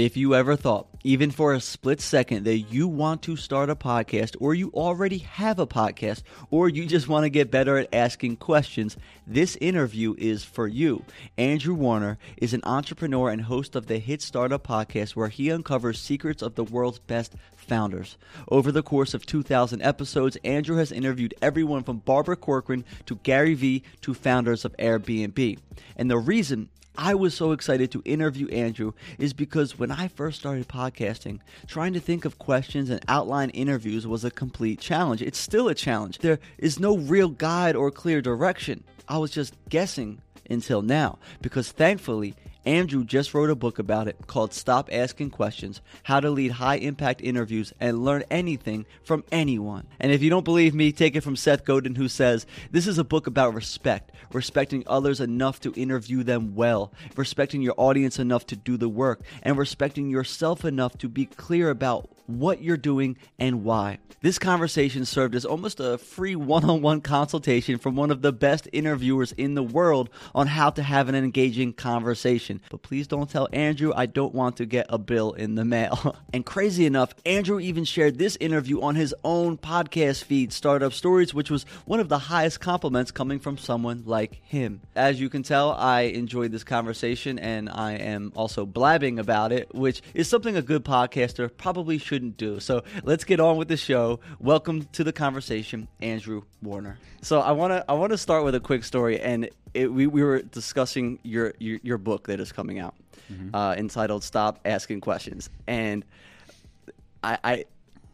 If you ever thought, even for a split second, that you want to start a podcast, or you already have a podcast, or you just want to get better at asking questions, this interview is for you. Andrew Warner is an entrepreneur and host of the Hit Startup podcast, where he uncovers secrets of the world's best founders. Over the course of 2,000 episodes, Andrew has interviewed everyone from Barbara Corcoran to Gary Vee to founders of Airbnb. And the reason I was so excited to interview Andrew is because when I first started podcasting, trying to think of questions and outline interviews was a complete challenge. It's still a challenge. There is no real guide or clear direction. I was just guessing until now because thankfully, Andrew just wrote a book about it called Stop Asking Questions How to Lead High Impact Interviews and Learn Anything from Anyone. And if you don't believe me, take it from Seth Godin, who says this is a book about respect, respecting others enough to interview them well, respecting your audience enough to do the work, and respecting yourself enough to be clear about what you're doing and why. This conversation served as almost a free one on one consultation from one of the best interviewers in the world on how to have an engaging conversation. But please don't tell Andrew I don't want to get a bill in the mail. and crazy enough, Andrew even shared this interview on his own podcast feed, Startup Stories, which was one of the highest compliments coming from someone like him. As you can tell, I enjoyed this conversation and I am also blabbing about it, which is something a good podcaster probably should shouldn't do. So let's get on with the show. Welcome to the conversation, Andrew Warner. So I want to I want to start with a quick story, and it, we we were discussing your your, your book that is coming out, mm-hmm. uh, entitled "Stop Asking Questions," and I. I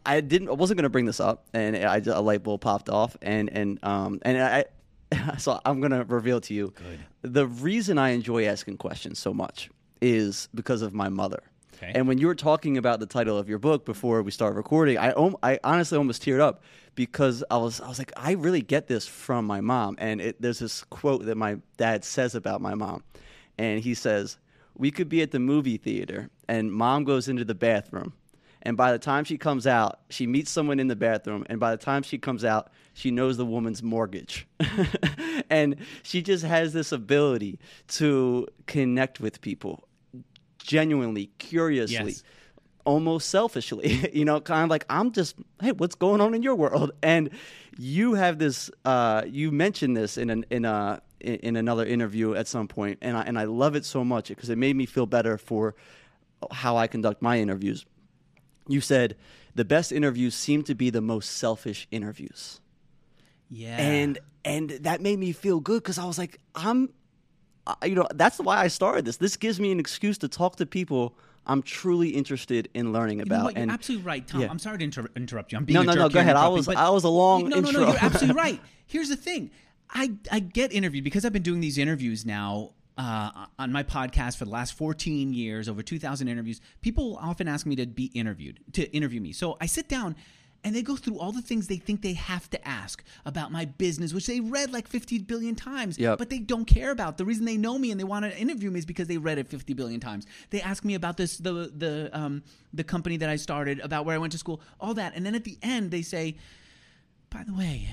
I didn't. I wasn't going to bring this up, and I, a light bulb popped off, and and um and I, so I'm going to reveal to you Good. the reason I enjoy asking questions so much is because of my mother. Okay. And when you were talking about the title of your book before we started recording, I I honestly almost teared up because I was I was like I really get this from my mom. And it, there's this quote that my dad says about my mom, and he says, "We could be at the movie theater, and mom goes into the bathroom." And by the time she comes out, she meets someone in the bathroom. And by the time she comes out, she knows the woman's mortgage. and she just has this ability to connect with people genuinely, curiously. Yes. Almost selfishly, you know, kind of like I'm just, hey, what's going on in your world? And you have this, uh, you mentioned this in an in a in another interview at some point, and I and I love it so much because it made me feel better for how I conduct my interviews. You said the best interviews seem to be the most selfish interviews. Yeah. And and that made me feel good because I was like, I'm you know, that's why I started this. This gives me an excuse to talk to people I'm truly interested in learning about. You know what, you're and, absolutely right, Tom. Yeah. I'm sorry to inter- interrupt you. I'm being no, no, no. Go ahead. I was I was a long no, intro. No, no, you're absolutely right. Here's the thing. I I get interviewed because I've been doing these interviews now uh, on my podcast for the last 14 years, over 2,000 interviews. People often ask me to be interviewed, to interview me. So I sit down and they go through all the things they think they have to ask about my business, which they read like 50 billion times, yep. but they don't care about. The reason they know me and they want to interview me is because they read it 50 billion times. They ask me about this, the the um, the company that I started, about where I went to school, all that, and then at the end they say, "By the way,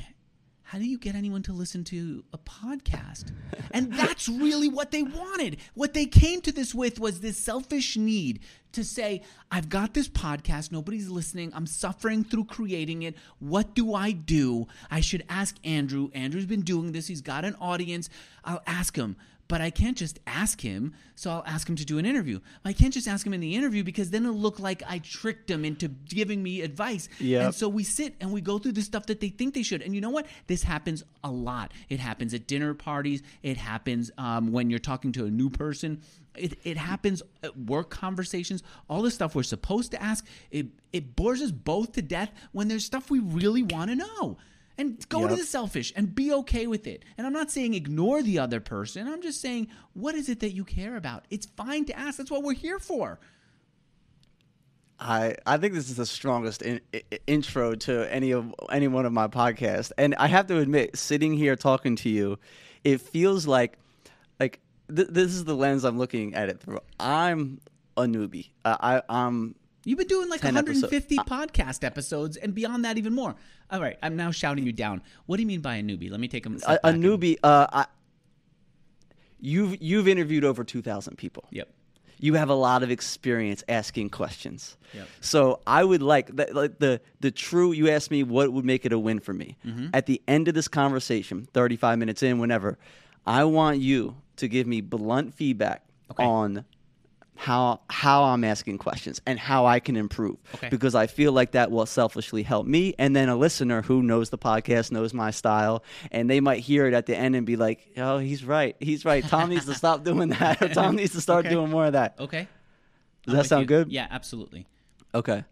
how do you get anyone to listen to a podcast? And that's really what they wanted. What they came to this with was this selfish need to say, I've got this podcast, nobody's listening, I'm suffering through creating it. What do I do? I should ask Andrew. Andrew's been doing this, he's got an audience. I'll ask him but I can't just ask him, so I'll ask him to do an interview. I can't just ask him in the interview because then it'll look like I tricked him into giving me advice. And so we sit and we go through the stuff that they think they should. And you know what? This happens a lot. It happens at dinner parties. It happens um, when you're talking to a new person. It, it happens at work conversations. All the stuff we're supposed to ask. It, it bores us both to death when there's stuff we really want to know and go yep. to the selfish and be okay with it. And I'm not saying ignore the other person. I'm just saying, what is it that you care about? It's fine to ask. That's what we're here for. I I think this is the strongest in, in, intro to any of any one of my podcasts, and I have to admit, sitting here talking to you, it feels like like th- this is the lens I'm looking at it through. I'm a newbie. Uh, I I'm You've been doing like 150 episode. podcast episodes and beyond that even more. All right, I'm now shouting you down. What do you mean by a newbie? Let me take a a, a newbie. Uh, I, you've you've interviewed over 2,000 people. Yep. you have a lot of experience asking questions. Yep. So I would like, the, like the the true. You asked me what would make it a win for me. Mm-hmm. At the end of this conversation, thirty five minutes in, whenever, I want you to give me blunt feedback Okay. on how how I'm asking questions and how I can improve. Okay. Because I feel like that will selfishly help me and then a listener who knows the podcast, knows my style, and they might hear it at the end and be like, "Oh, he's right. He's right. Tom needs to stop doing that or Tom needs to start Okay. doing more of that." Okay. Does I'm that sound you. good? Yeah, absolutely. Okay.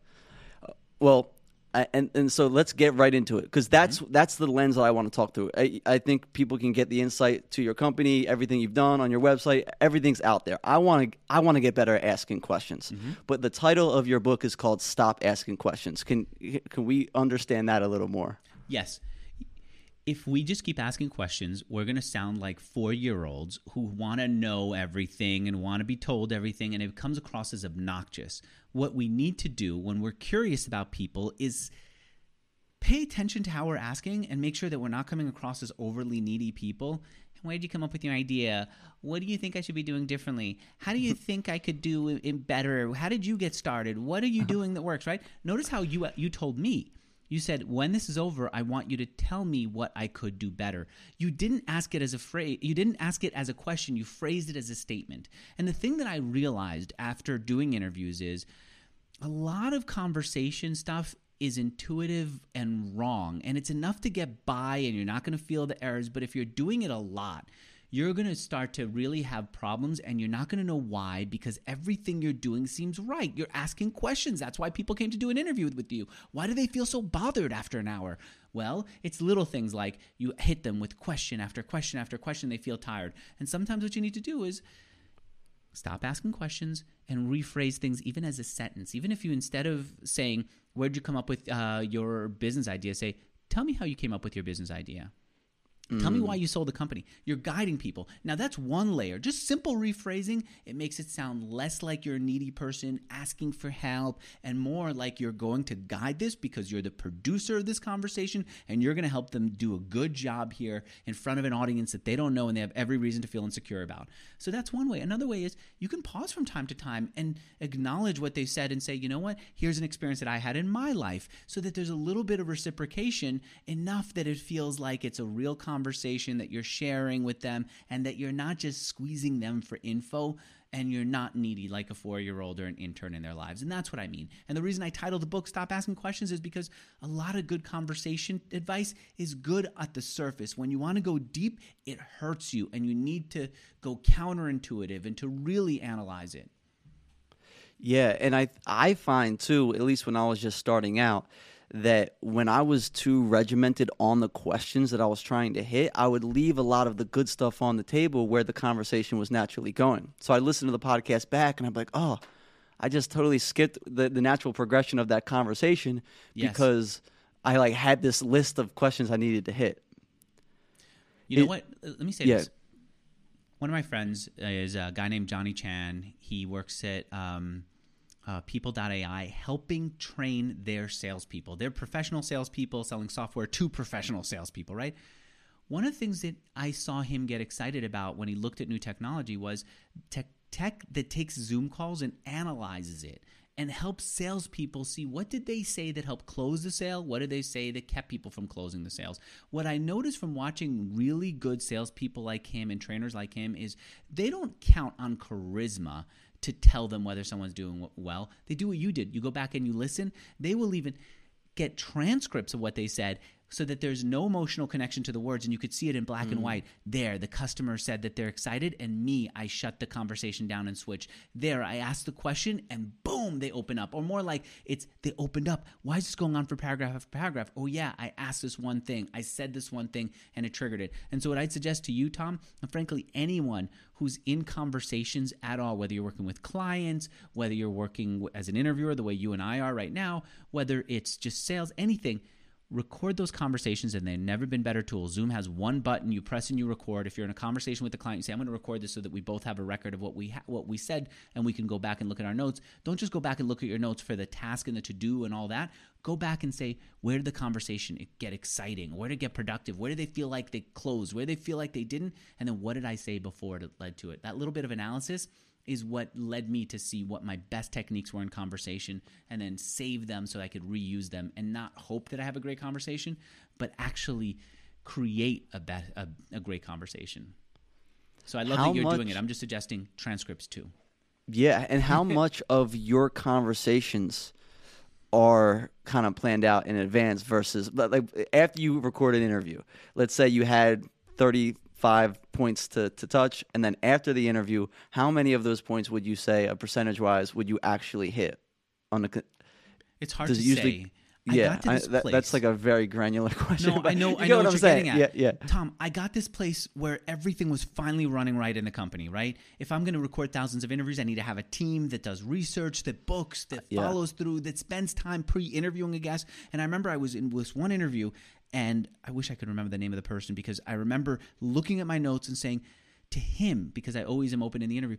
Well, and and so let's get right into it because that's Mm-hmm. that's the lens that I want to talk through. I, I think people can get the insight to your company, everything you've done on your website, everything's out there. I want to I want to get better at asking questions. Mm-hmm. But the title of your book is called "Stop Asking Questions." Can can we understand that a little more? Yes. If we just keep asking questions, we're going to sound like four year olds who want to know everything and want to be told everything, and it comes across as obnoxious. What we need to do when we're curious about people is pay attention to how we're asking and make sure that we're not coming across as overly needy people. Where did you come up with your idea? What do you think I should be doing differently? How do you think I could do it better? How did you get started? What are you uh-huh. doing that works, right? Notice how you you told me. You said, when this is over, I want you to tell me what I could do better. You didn't ask it as a phrase. You didn't ask it as a question. You phrased it as a statement. And the thing that I realized after doing interviews is a lot of conversation stuff is intuitive and wrong and it's enough to get by and you're not going to feel the errors but if you're doing it a lot you're going to start to really have problems and you're not going to know why because everything you're doing seems right. You're asking questions. That's why people came to do an interview with you. Why do they feel so bothered after an hour? Well it's little things like you hit them with question after question after question. They feel tired. And sometimes what you need to do is stop asking questions and rephrase things even as a sentence. Even if you instead of saying where'd you come up with uh, your business idea? say tell me how you came up with your business idea Tell me why mm. you sold the company. You're guiding people. Now, that's one layer. Just simple rephrasing, it makes it sound less like you're a needy person asking for help and more like you're going to guide this because you're the producer of this conversation and you're going to help them do a good job here in front of an audience that they don't know and they have every reason to feel insecure about. So that's one way. Another way is you can pause from time to time and acknowledge what they said and say, you know what, here's an experience that I had in my life so that there's a little bit of reciprocation enough that it feels like it's a real conversation that you're sharing with them and that you're not just squeezing them for info and you're not needy like a four year old or an intern in their lives. And that's what I mean. And the reason I titled the book Stop Asking Questions is because a lot of good conversation advice is good at the surface. When you want to go deep, it hurts you and you need to go counterintuitive and to really analyze it. Yeah, and I I find too, at least when I was just starting out, that when I was too regimented on the questions that I was trying to hit, I would leave a lot of the good stuff on the table where the conversation was naturally going. So I listened to the podcast back and I'm like, oh, I just totally skipped the, the natural progression of that conversation Yes. because I like had this list of questions I needed to hit. You know what? Let me say yeah. this. One of my friends is a guy named Johnny Chan. He works at um, uh, People.ai, helping train their salespeople. They're professional salespeople selling software to professional salespeople, right? One of the things that I saw him get excited about when he looked at new technology was tech, tech that takes Zoom calls and analyzes it and helps salespeople see what did they say that helped close the sale, what did they say that kept people from closing the sales. What I noticed from watching really good salespeople like him and trainers like him is they don't count on charisma to tell them whether someone's doing well. They do what you did. You go back and you listen. They will even get transcripts of what they said so that there's no emotional connection to the words and you could see it in black and mm. white. There, the customer said that they're excited, and me, I shut the conversation down and switch. There, I asked the question, and boom, they open up. Or more like it's they opened up. Why is this going on for paragraph after paragraph? Oh, yeah, I asked this one thing, I said this one thing, and it triggered it. And so, what I'd suggest to you, Tom, and frankly, anyone who's in conversations at all, whether you're working with clients, whether you're working as an interviewer, the way you and I are right now, whether it's just sales, anything record those conversations and they've never been better tools zoom has one button. You press and you record. If you're in a conversation with the client you say i'm going to record this so that we both have a record of what we ha- what we said and we can go back and look at our notes. Don't just go back and look at your notes for the task and the to do and all that. Go back and say where did the conversation get exciting? Where did it get productive? Where did they feel like they closed? Where did they feel like they didn't? And then what did i say before that led to it? That little bit of analysis is what led me to see what my best techniques were in conversation and then save them so I could reuse them and not hope that I have a great conversation, but actually create a, be- a, a great conversation. So I love How that you're doing it. I'm just suggesting transcripts too. Yeah, and how much of your conversations are kind of planned out in advance versus but like after you record an interview. Let's say you had 35 points to, to touch and then after the interview, how many of those points would you say uh, a percentage wise would you actually hit on the It's hard to usually- say. I yeah, got to I- this that- that's like a very granular question. No, I know. I know what, what, I'm you're saying. getting at. Yeah, yeah. Tom, I got this place where everything was finally running right in the company. Right. If I'm going to record thousands of interviews, I need to have a team that does research, that books, that Yeah. follows through, that spends time pre-interviewing a guest. And I remember I was in this one interview, and I wish I could remember the name of the person because I remember looking at my notes and saying to him because I always am open in the interview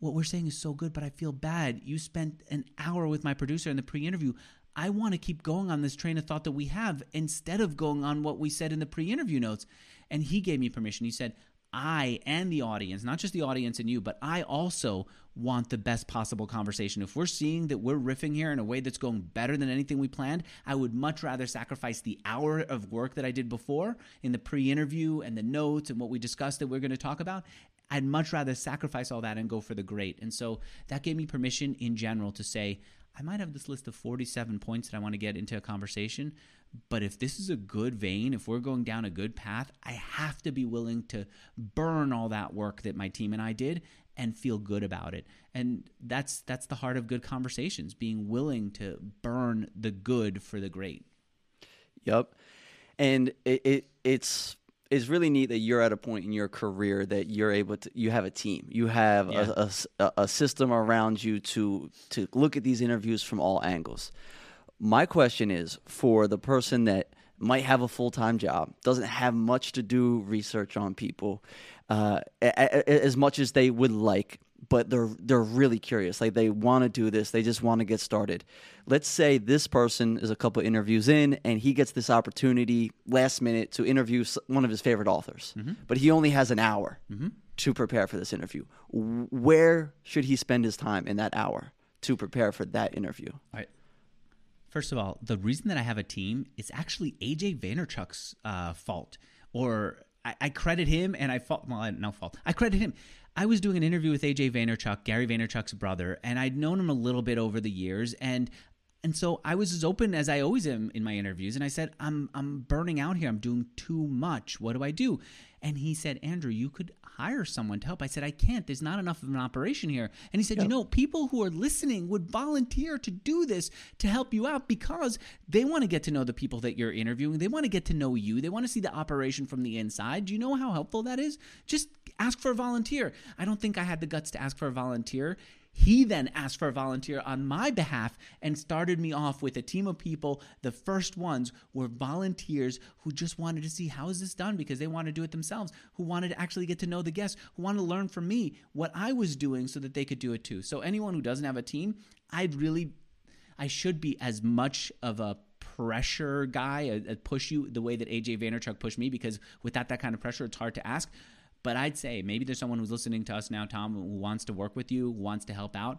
what we're saying is so good, but I feel bad. You spent an hour with my producer in the pre interview. I want to keep going on this train of thought that we have instead of going on what we said in the pre interview notes. And he gave me permission. He said, I and the audience, not just the audience and you, but I also want the best possible conversation. If we're seeing that we're riffing here in a way that's going better than anything we planned, I would much rather sacrifice the hour of work that I did before in the pre interview and the notes and what we discussed that we're going to talk about. I'd much rather sacrifice all that and go for the great. And so that gave me permission in general to say, I might have this list of 47 points that I want to get into a conversation, but if this is a good vein, if we're going down a good path, I have to be willing to burn all that work that my team and I did and feel good about it. And that's that's the heart of good conversations, being willing to burn the good for the great. Yep. And it, it it's it's really neat that you're at a point in your career that you're able to you have a team. You have Yeah. a, a a system around you to to look at these interviews from all angles. My question is for the person that might have a full time job, doesn't have much to do research on people, uh, a- a- as much as they would like, but they're they're really curious. Like they want to do this, they just want to get started. Let's say this person is a couple interviews in, and he gets this opportunity last minute to interview one of his favorite authors, but he only has an hour to prepare for this interview. Where should he spend his time in that hour to prepare for that interview? First of all, the reason that I have a team is actually AJ Vaynerchuk's uh, fault, or I, I credit him, and I fault. Well, no fault. I credit him. I was doing an interview with AJ Vaynerchuk, Gary Vaynerchuk's brother, and I'd known him a little bit over the years, and and so I was as open as I always am in my interviews, and I said, "I'm I'm burning out here. I'm doing too much. What do I do?" And he said, "Andrew, you could hire someone to help." I said, "I can't. There's not enough of an operation here." And he said, "You know, people who are listening would volunteer to do this to help you out because they want to get to know the people that you're interviewing. They want to get to know you. They want to see the operation from the inside. Do you know how helpful that is? Just ask for a volunteer." I don't think I had the guts to ask for a volunteer. He then asked for a volunteer on my behalf and started me off with a team of people. The first ones were volunteers who just wanted to see how is this done because they want to do it themselves, who wanted to actually get to know the guests, who wanted to learn from me what I was doing so that they could do it too. So anyone who doesn't have a team, I'd really I should be as much of a pressure guy, a, a push you the way that AJ Vaynerchuk pushed me, because without that kind of pressure, it's hard to ask. But I'd say maybe there's someone who's listening to us now, Tom, who wants to work with you, wants to help out.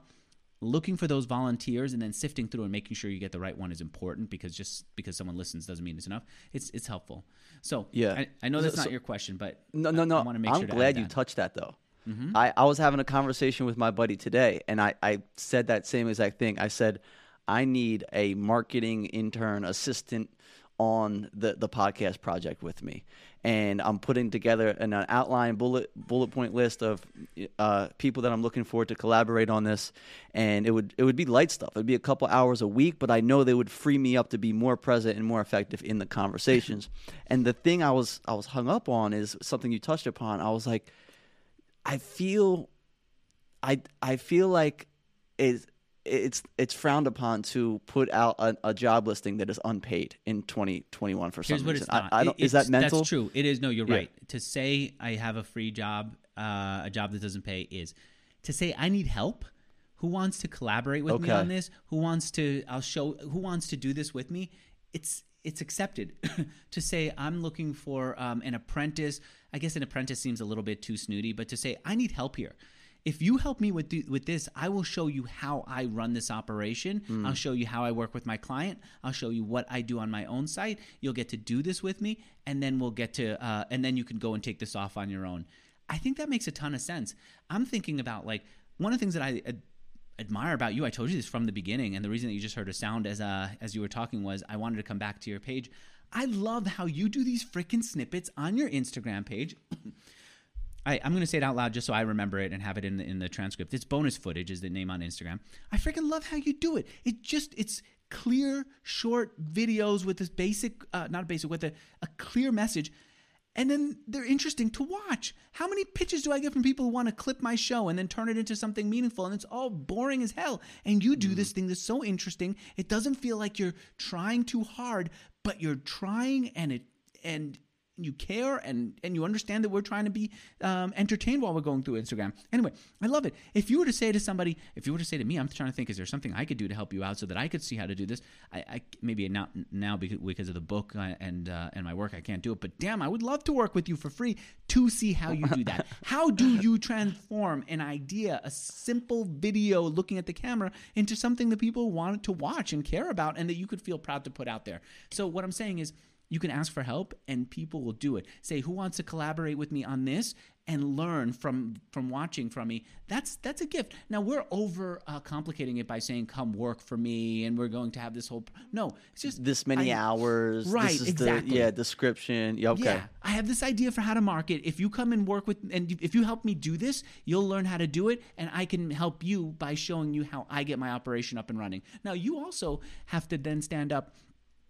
Looking for those volunteers and then sifting through and making sure you get the right one is important because just because someone listens doesn't mean it's enough. It's it's helpful. So Yeah. I, I know that's So- not your question, but No, no, no. I want to make I'm sure to glad you. Mm-hmm. touched that though. I, I was having a conversation with my buddy today, and I, I said that same exact thing. I said, I need a marketing intern assistant on the, the podcast project with me. And I'm putting together an, uh, outline bullet bullet point list of uh, people that I'm looking for to collaborate on this. And it would it would be light stuff. It'd be a couple hours a week, but I know they would free me up to be more present and more effective in the conversations. and the thing I was I was hung up on is something you touched upon. I was like, I feel, I I feel like it's it's it's frowned upon to put out a, a job listing that is unpaid in 2021 for some Here's what reason. it's not. I, I don't, It- is that it's- mental? That's true. It is. No, you're Yeah. right. To say I have a free job, uh, a job that doesn't pay, is to say I need help. Who wants to collaborate with me on this? Who wants to? I'll show. Who wants to do this with me? It's it's accepted to say I'm looking for um, an apprentice. I guess an apprentice seems a little bit too snooty, but to say I need help here. If you help me with th- with this, I will show you how I run this operation. I'll show you how I work with my client. I'll show you what I do on my own site. You'll get to do this with me, and then we'll get to uh, and then you can go and take this off on your own. I think that makes a ton of sense. I'm thinking about like one of the things that I ad- admire about you. I told you this from the beginning, and the reason that you just heard a sound as uh, as you were talking was I wanted to come back to your page. I love how you do these freaking snippets on your Instagram page. I, I'm going to say it out loud just so I remember it and have it in the, in the transcript. It's bonus footage is the name on Instagram. I freaking love how you do it. It just it's clear, short videos with this basic, uh, not basic, with a, a clear message, and then they're interesting to watch. How many pitches do I get from people who want to clip my show and then turn it into something meaningful? And it's all boring as hell. And you do this thing that's so interesting. It doesn't feel like you're trying too hard, but you're trying, and it and you care and and you understand that we're trying to be um, entertained while we're going through Instagram. Anyway, I love it. If you were to say to somebody, if you were to say to me, I'm trying to think, is there something I could do to help you out so that I could see how to do this? I, I maybe not now because, of the book uh, and uh, and my work, I can't do it. But damn, I would love to work with you for free to see how you do that. how do you transform an idea, a simple video looking at the camera, into something that people want to watch and care about, and that you could feel proud to put out there? So what I'm saying is you can ask for help and people will do it say who wants to collaborate with me on this and learn from from watching from me that's that's a gift now we're over uh, complicating it by saying come work for me and we're going to have this whole no it's just This many I- hours. Right, This is exactly. The, yeah, description. Yeah, okay. yeah, I have this idea for how to market. If you come and work with, and if you help me do this, you'll learn how to do it, and I can help you by showing you how I get my operation up and running. Now, you also have to then stand up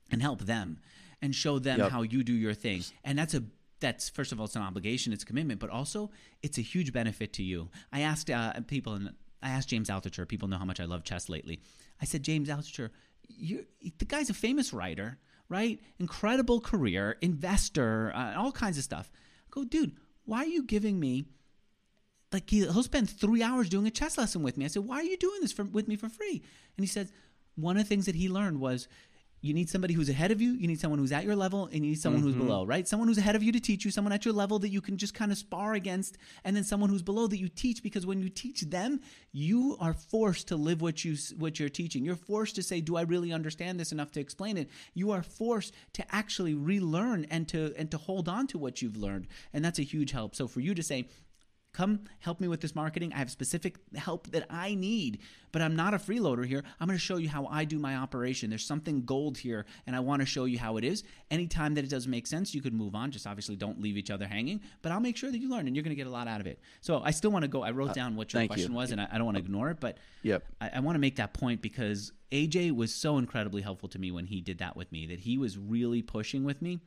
and help them and show them Yep. how you do your thing. And that's a that's first of all, it's an obligation, it's a commitment, but also it's a huge benefit to you. I asked uh, people, and I asked James Altucher. People know how much I love chess lately. I said, James Altucher, you the guy's a famous writer, right? Incredible career, investor, uh, all kinds of stuff. I go, dude, why are you giving me like he, he'll spend three hours doing a chess lesson with me. I said, "Why are you doing this for, with me for free?" And he said, "One of the things that he learned was." You need somebody who's ahead of you. You need someone who's at your level, and you need someone who's mm-hmm. below, right? Someone who's ahead of you to teach you, someone at your level that you can just kind of spar against, and then someone who's below that you teach. Because when you teach them, you are forced to live what you what you're teaching. You're forced to say, "Do I really understand this enough to explain it?" You are forced to actually relearn and to and to hold on to what you've learned, and that's a huge help. So for you to say, come help me with this marketing. I have specific help that I need, but I'm not a freeloader here. I'm going to show you how I do my operation. There's something gold here, and I want to show you how it is. Anytime that it doesn't make sense, you could move on. Just obviously don't leave each other hanging, but I'll make sure that you learn, and you're going to get a lot out of it. So I still want to go. I wrote down what your Uh, thank you. question was, and I, I don't want to ignore it, but Yep. I, I want to make that point because AJ was so incredibly helpful to me when he did that with me. That he was really pushing with me.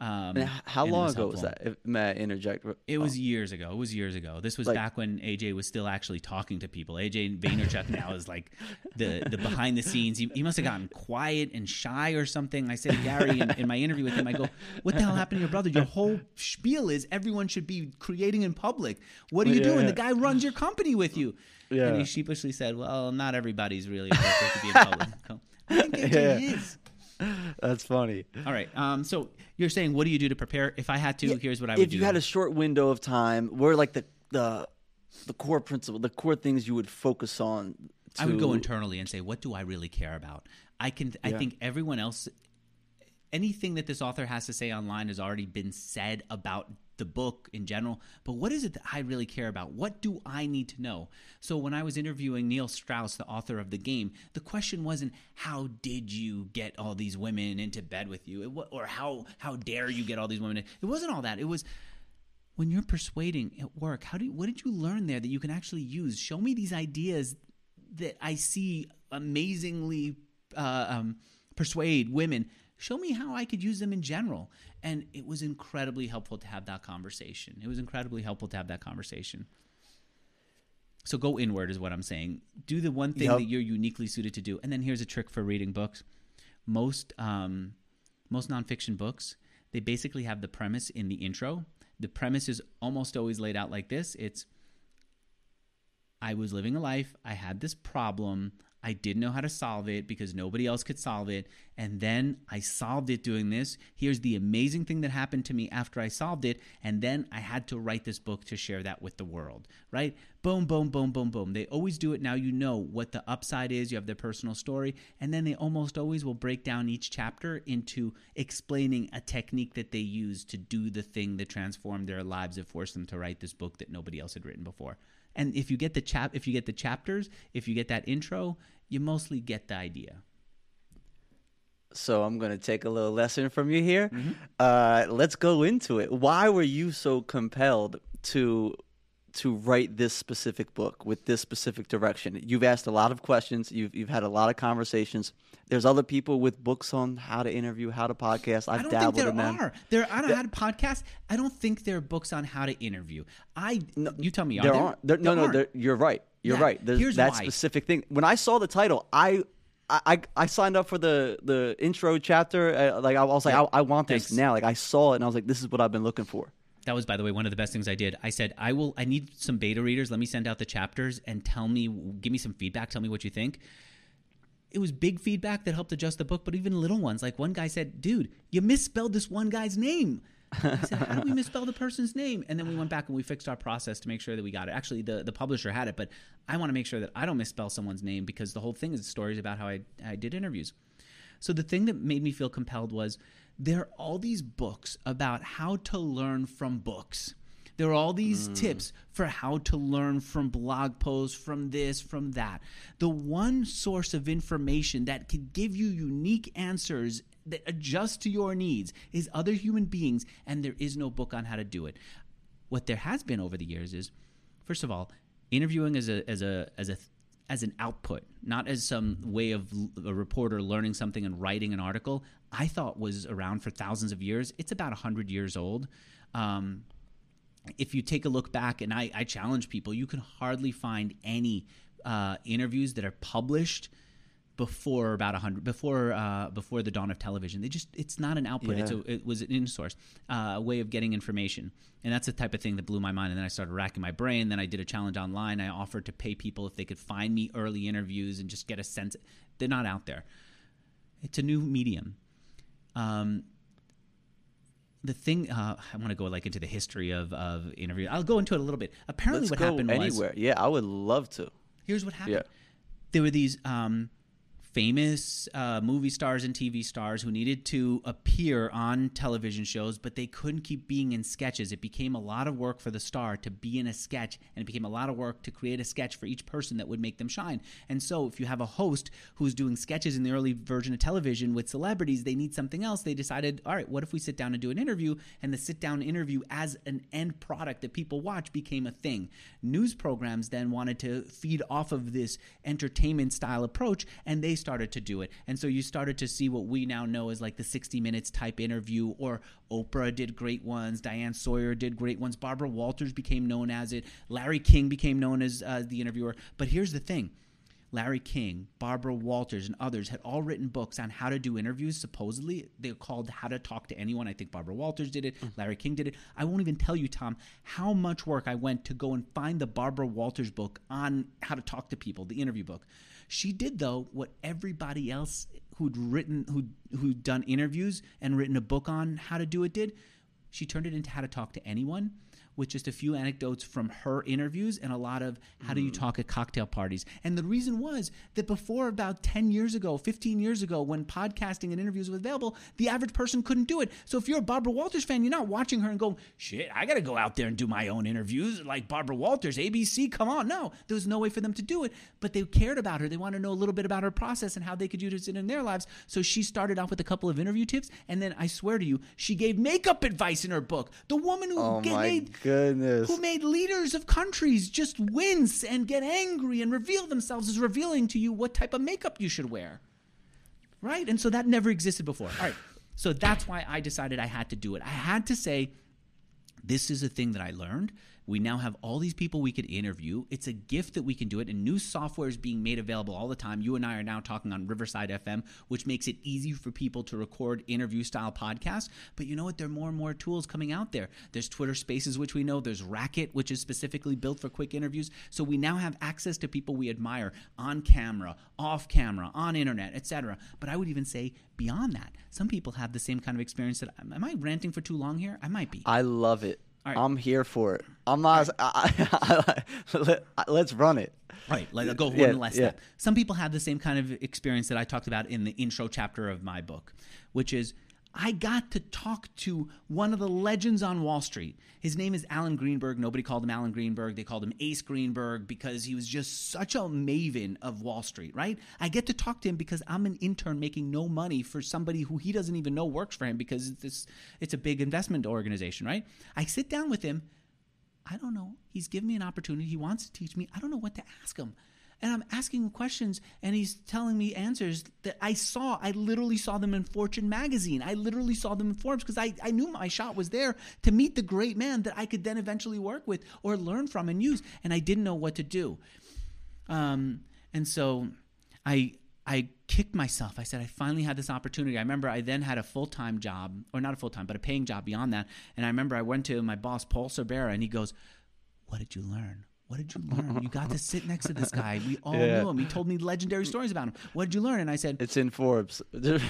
Um, how long ago was that? I interject? It was years ago. It was years ago. This was Like- back when AJ was still actually talking to people. AJ Vaynerchuk now is like the the behind the scenes. He, he must have gotten quiet and shy or something. I said to Gary in, in my interview with him, I go, "What the hell happened to your brother? Your whole spiel is everyone should be creating in public. What are you Yeah, doing? yeah. The guy runs your company with you." Yeah. And he sheepishly said, "Well, not everybody's really appropriate to be in public." I think AJ is. That's funny. All right. Um. So you're saying, what do you do to prepare? If I had to, here's what I would if do. If you had a short window of time, where like the the the core principle, the core things you would focus on. I would go internally and say, what do I really care about? I can. I Yeah. think everyone else, anything that this author has to say online has already been said about the book in general. But what is it that I really care about? What do I need to know? So when I was interviewing Neil Strauss, the author of the game, the question wasn't how did you get all these women into bed with you, it, or how how dare you get all these women? in- It wasn't all that. It was when you're persuading at work how do you, what did you learn there that you can actually use show me these ideas that i see amazingly uh, um, persuade women show me how i could use them in general and it was incredibly helpful to have that conversation. It was incredibly helpful to have that conversation. So go inward is what i'm saying. Do the one thing Yep. that you're uniquely suited to do. And then here's a trick for reading books. Most um, most nonfiction books they basically have the premise in the intro. The premise is almost always laid out like this. It's i was living a life i had this problem I didn't know how to solve it because nobody else could solve it. And then I solved it doing this. Here's the amazing thing that happened to me after I solved it. And then I had to write this book to share that with the world, right? Boom, boom, boom, boom, boom. They always do it. Now you know what the upside is. You have their personal story. And then they almost always will break down each chapter into explaining a technique that they use to do the thing that transformed their lives that forced them to write this book that nobody else had written before. And if you get the chap, if you get the chapters, if you get that intro, you mostly get the idea. So I'm going to take a little lesson from you here. Mm-hmm. Uh, let's go into it. Why were you so compelled to to write this specific book with this specific direction? You've asked a lot of questions. You've you've had a lot of conversations. There's other people with books on how to interview, how to podcast. I've I don't dabbled think there in them. are. There, I don't know how to podcast. I don't think there are books on how to interview. I, no, you tell me. Are there, there aren't. There, no, there no, aren't. you're right. You're Yeah, right. There's here's that why. specific thing. When I saw the title, I. I, I signed up for the, the intro chapter. Uh, like I was like, Yeah. I, I want this Thanks. now. Like I saw it and I was like, this is what I've been looking for. That was, by the way, one of the best things I did. I said, I will. I need some beta readers. Let me send out the chapters and tell me, give me some feedback. Tell me what you think. It was big feedback that helped adjust the book, but even little ones. Like one guy said, "Dude, you misspelled this one guy's name." I said, "How do we misspell the person's name?" And then we went back and we fixed our process to make sure that we got it. Actually, the the publisher had it, but I want to make sure that I don't misspell someone's name because the whole thing is stories about how I I did interviews. So the thing that made me feel compelled was there are all these books about how to learn from books. There are all these mm. tips for how to learn from blog posts, from this, from that. The one source of information that can give you unique answers that adjust to your needs is other human beings, and there is no book on how to do it. What there has been over the years is, first of all, interviewing as a as a as a as an output, not as some way of a reporter learning something and writing an article. I thought was around for thousands of years. It's about hundred years old. Um, if you take a look back, and I, I challenge people, you can hardly find any uh, interviews that are published before about 100 before uh, before the dawn of television they just it's not an output it's a, it was an in source uh, a way of getting information and that's the type of thing that blew my mind and then i started racking my brain then i did a challenge online i offered to pay people if they could find me early interviews and just get a sense they're not out there it's a new medium um, the thing uh, I want to go like into the history of of interview. I'll go into it a little bit. Apparently, Let's what happened was anywhere. Yeah, I would love to. here's what happened. Yeah. There were these um, famous uh, movie stars and TV stars who needed to appear on television shows, but they couldn't keep being in sketches. It became a lot of work for the star to be in a sketch, and it became a lot of work to create a sketch for each person that would make them shine. And so, if you have a host who's doing sketches in the early version of television with celebrities, they need something else. They decided, all right, what if we sit down and do an interview? And the sit down interview as an end product that people watch became a thing. News programs then wanted to feed off of this entertainment style approach, and they started to do it. And so you started to see what we now know as like the 60 Minutes type interview, or Oprah did great ones, Diane Sawyer did great ones, Barbara Walters became known as it, Larry King became known as uh, the interviewer. But here's the thing. Larry King, Barbara Walters, and others had all written books on how to do interviews. Supposedly, they're called How to Talk to Anyone. I think Barbara Walters did it, Larry King did it. I won't even tell you, Tom, how much work I went to go and find the Barbara Walters book on how to talk to people, the interview book. She did, though, what everybody else who'd written, who'd, who'd done interviews and written a book on how to do it did. She turned it into How to Talk to Anyone with just a few anecdotes from her interviews and a lot of how do you mm. talk at cocktail parties. And the reason was that before about 10 years ago, 15 years ago, when podcasting and interviews was available, the average person couldn't do it. So if you're a Barbara Walters fan, you're not watching her and going, shit, I got to go out there and do my own interviews like Barbara Walters, ABC, come on. No, there was no way for them to do it. But they cared about her. They wanted to know a little bit about her process and how they could use it in their lives. So she started off with a couple of interview tips. And then I swear to you, she gave makeup advice in her book. The woman who Oh made goodness. who made leaders of countries just wince and get angry and reveal themselves as revealing to you what type of makeup you should wear. Right? And so that never existed before. All right. So that's why I decided I had to do it. I had to say, this is a thing that I learned. We now have all these people we could interview. It's a gift that we can do it, and new software is being made available all the time. You and I are now talking on Riverside FM, which makes it easy for people to record interview style podcasts. But you know what? There are more and more tools coming out there. There's Twitter Spaces, which we know. There's Racket, which is specifically built for quick interviews. So we now have access to people we admire on camera, off camera, on internet, etc. But I would even say beyond that, some people have the same kind of experience that. Am I ranting for too long here? I might be. I love it. All right. I'm here for it. I'm not. I, I, let, let's run it. Right, like go one Yeah, less yeah. step. Some people have the same kind of experience that I talked about in the intro chapter of my book, which is I got to talk to one of the legends on Wall Street. His name is Alan Greenberg. Nobody called him Alan Greenberg. They called him Ace Greenberg because he was just such a maven of Wall Street, right? I get to talk to him because I'm an intern making no money for somebody who he doesn't even know works for him because it's it's a big investment organization, right? I sit down with him I don't know. He's given me an opportunity. He wants to teach me. I don't know what to ask him. And I'm asking him questions, and he's telling me answers that I saw. I literally saw them in Fortune magazine. I literally saw them in Forbes because I, I knew my shot was there to meet the great man that I could then eventually work with or learn from and use. And I didn't know what to do. Um, and so I I kicked myself. I said I finally had this opportunity. I remember I then had a full time job, or not a full time, but a paying job beyond that. And I remember I went to my boss Paul Sorbera, and he goes, "What did you learn?" What did you learn? You got to sit next to this guy. We all Yeah. knew him. He told me legendary stories about him. What did you learn? And I said, It's in Forbes. and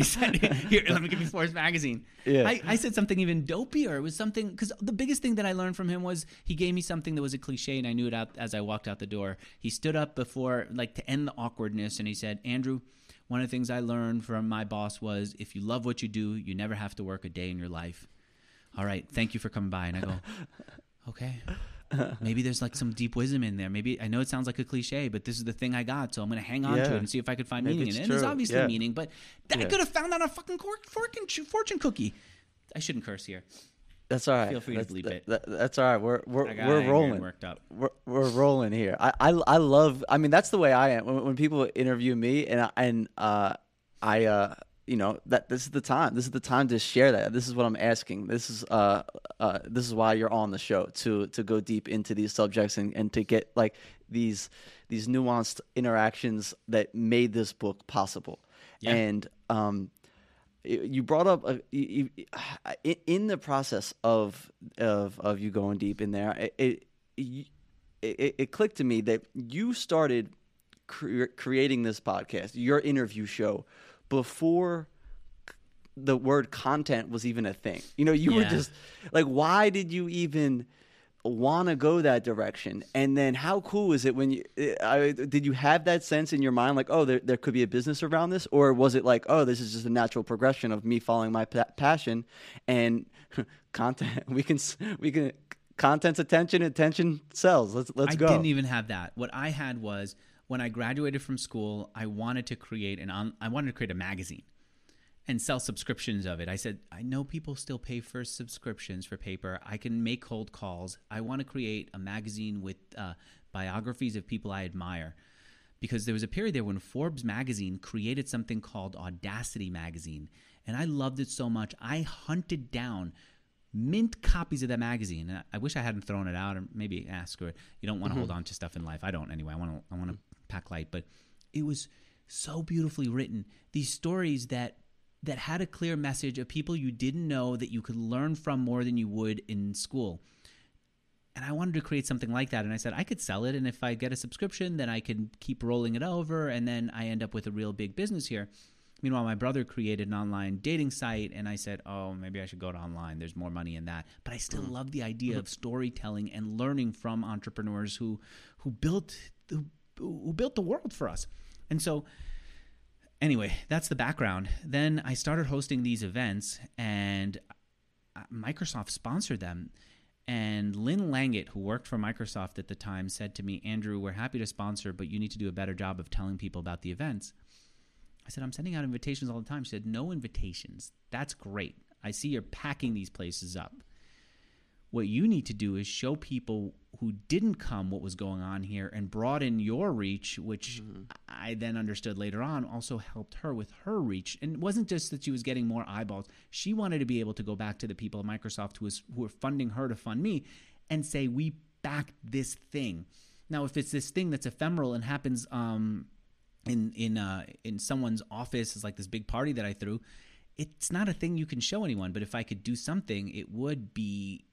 he said, "Here, let me give you Forbes magazine." Yeah. I, I said something even dopier. It was something because the biggest thing that I learned from him was he gave me something that was a cliche, and I knew it out as I walked out the door. He stood up before, like, to end the awkwardness, and he said, "Andrew." One of the things I learned from my boss was if you love what you do, you never have to work a day in your life. All right, thank you for coming by. And I go, okay. Maybe there's like some deep wisdom in there. Maybe I know it sounds like a cliche, but this is the thing I got, so I'm going to hang on to it and see if I could find Maybe meaning in it. And there's obviously Yeah. meaning, but I Yeah. could have found on a fucking cork, fortune, fortune cookie. I shouldn't curse here. That's all right. Feel free to that's, bleep that- it. that- that's all right. We're we're we're rolling. worked up. We're, we're rolling here. I, I I love. I mean, that's the way I am. When, when people interview me, and I, and uh, I uh, you know that this is the time. This is the time to share that. This is what I'm asking. This is uh, uh this is why you're on the show to to go deep into these subjects and and to get like these these nuanced interactions that made this book possible. Yeah. And um you brought up a, you, you, in- the process of of of you going deep in there it it, it, it clicked to me that you started cre- creating this podcast your interview show before the word content was even a thing. You know you were just like why did you even want to go that direction? And then how cool is it when you eh, I, did you have that sense in your mind like oh there, there could be a business around this? Or was it like oh this is just a natural progression of me following my pa- passion and content we can we can content's attention attention sells. Let's let's I go. didn't even have that. What I had was when I graduated from school, I wanted to create an on, I wanted to create a magazine and sell subscriptions of it. I said, I know people still pay for subscriptions for paper. I can make cold calls. I want to create a magazine with uh, biographies of people I admire. Because there was a period there when Forbes magazine created something called Audacity magazine. And I loved it so much. I hunted down mint copies of that magazine. And I- wish I hadn't thrown it out, or maybe ask her. You don't want to hold on to stuff in life. I don't anyway. I want to. I want to pack light. But it was so beautifully written. These stories that that had a clear message of people you didn't know that you could learn from more than you would in school. And I wanted to create something like that. And I said I could sell it, and if I get a subscription, then I can keep rolling it over, and then I end up with a real big business here. Meanwhile, my brother created an online dating site, and I said, "Oh, maybe I should go to online. There's more money in that." But I still mm. love the idea mm-hmm. of storytelling and learning from entrepreneurs who who built who, who built the world for us. And so, anyway, that's the background. Then I started hosting these events, and uh, Microsoft sponsored them. And Lynn Langett, who worked for Microsoft at the time, said to me, Andrew, we're happy to sponsor, but you need to do a better job of telling people about the events. I said, I'm sending out invitations all the time. She said, No invitations. That's great. I see you're packing these places up. What you need to do is show people who didn't come what was going on here and broaden your reach, which I then understood later on also helped her with her reach. And it wasn't just that she was getting more eyeballs. She wanted to be able to go back to the people at Microsoft who was who were funding her to fund me and say we backed this thing. Now, if it's this thing that's ephemeral and happens um, in in uh, in someone's office, it's like this big party that I threw. It's not a thing you can show anyone. But if I could do something, it would be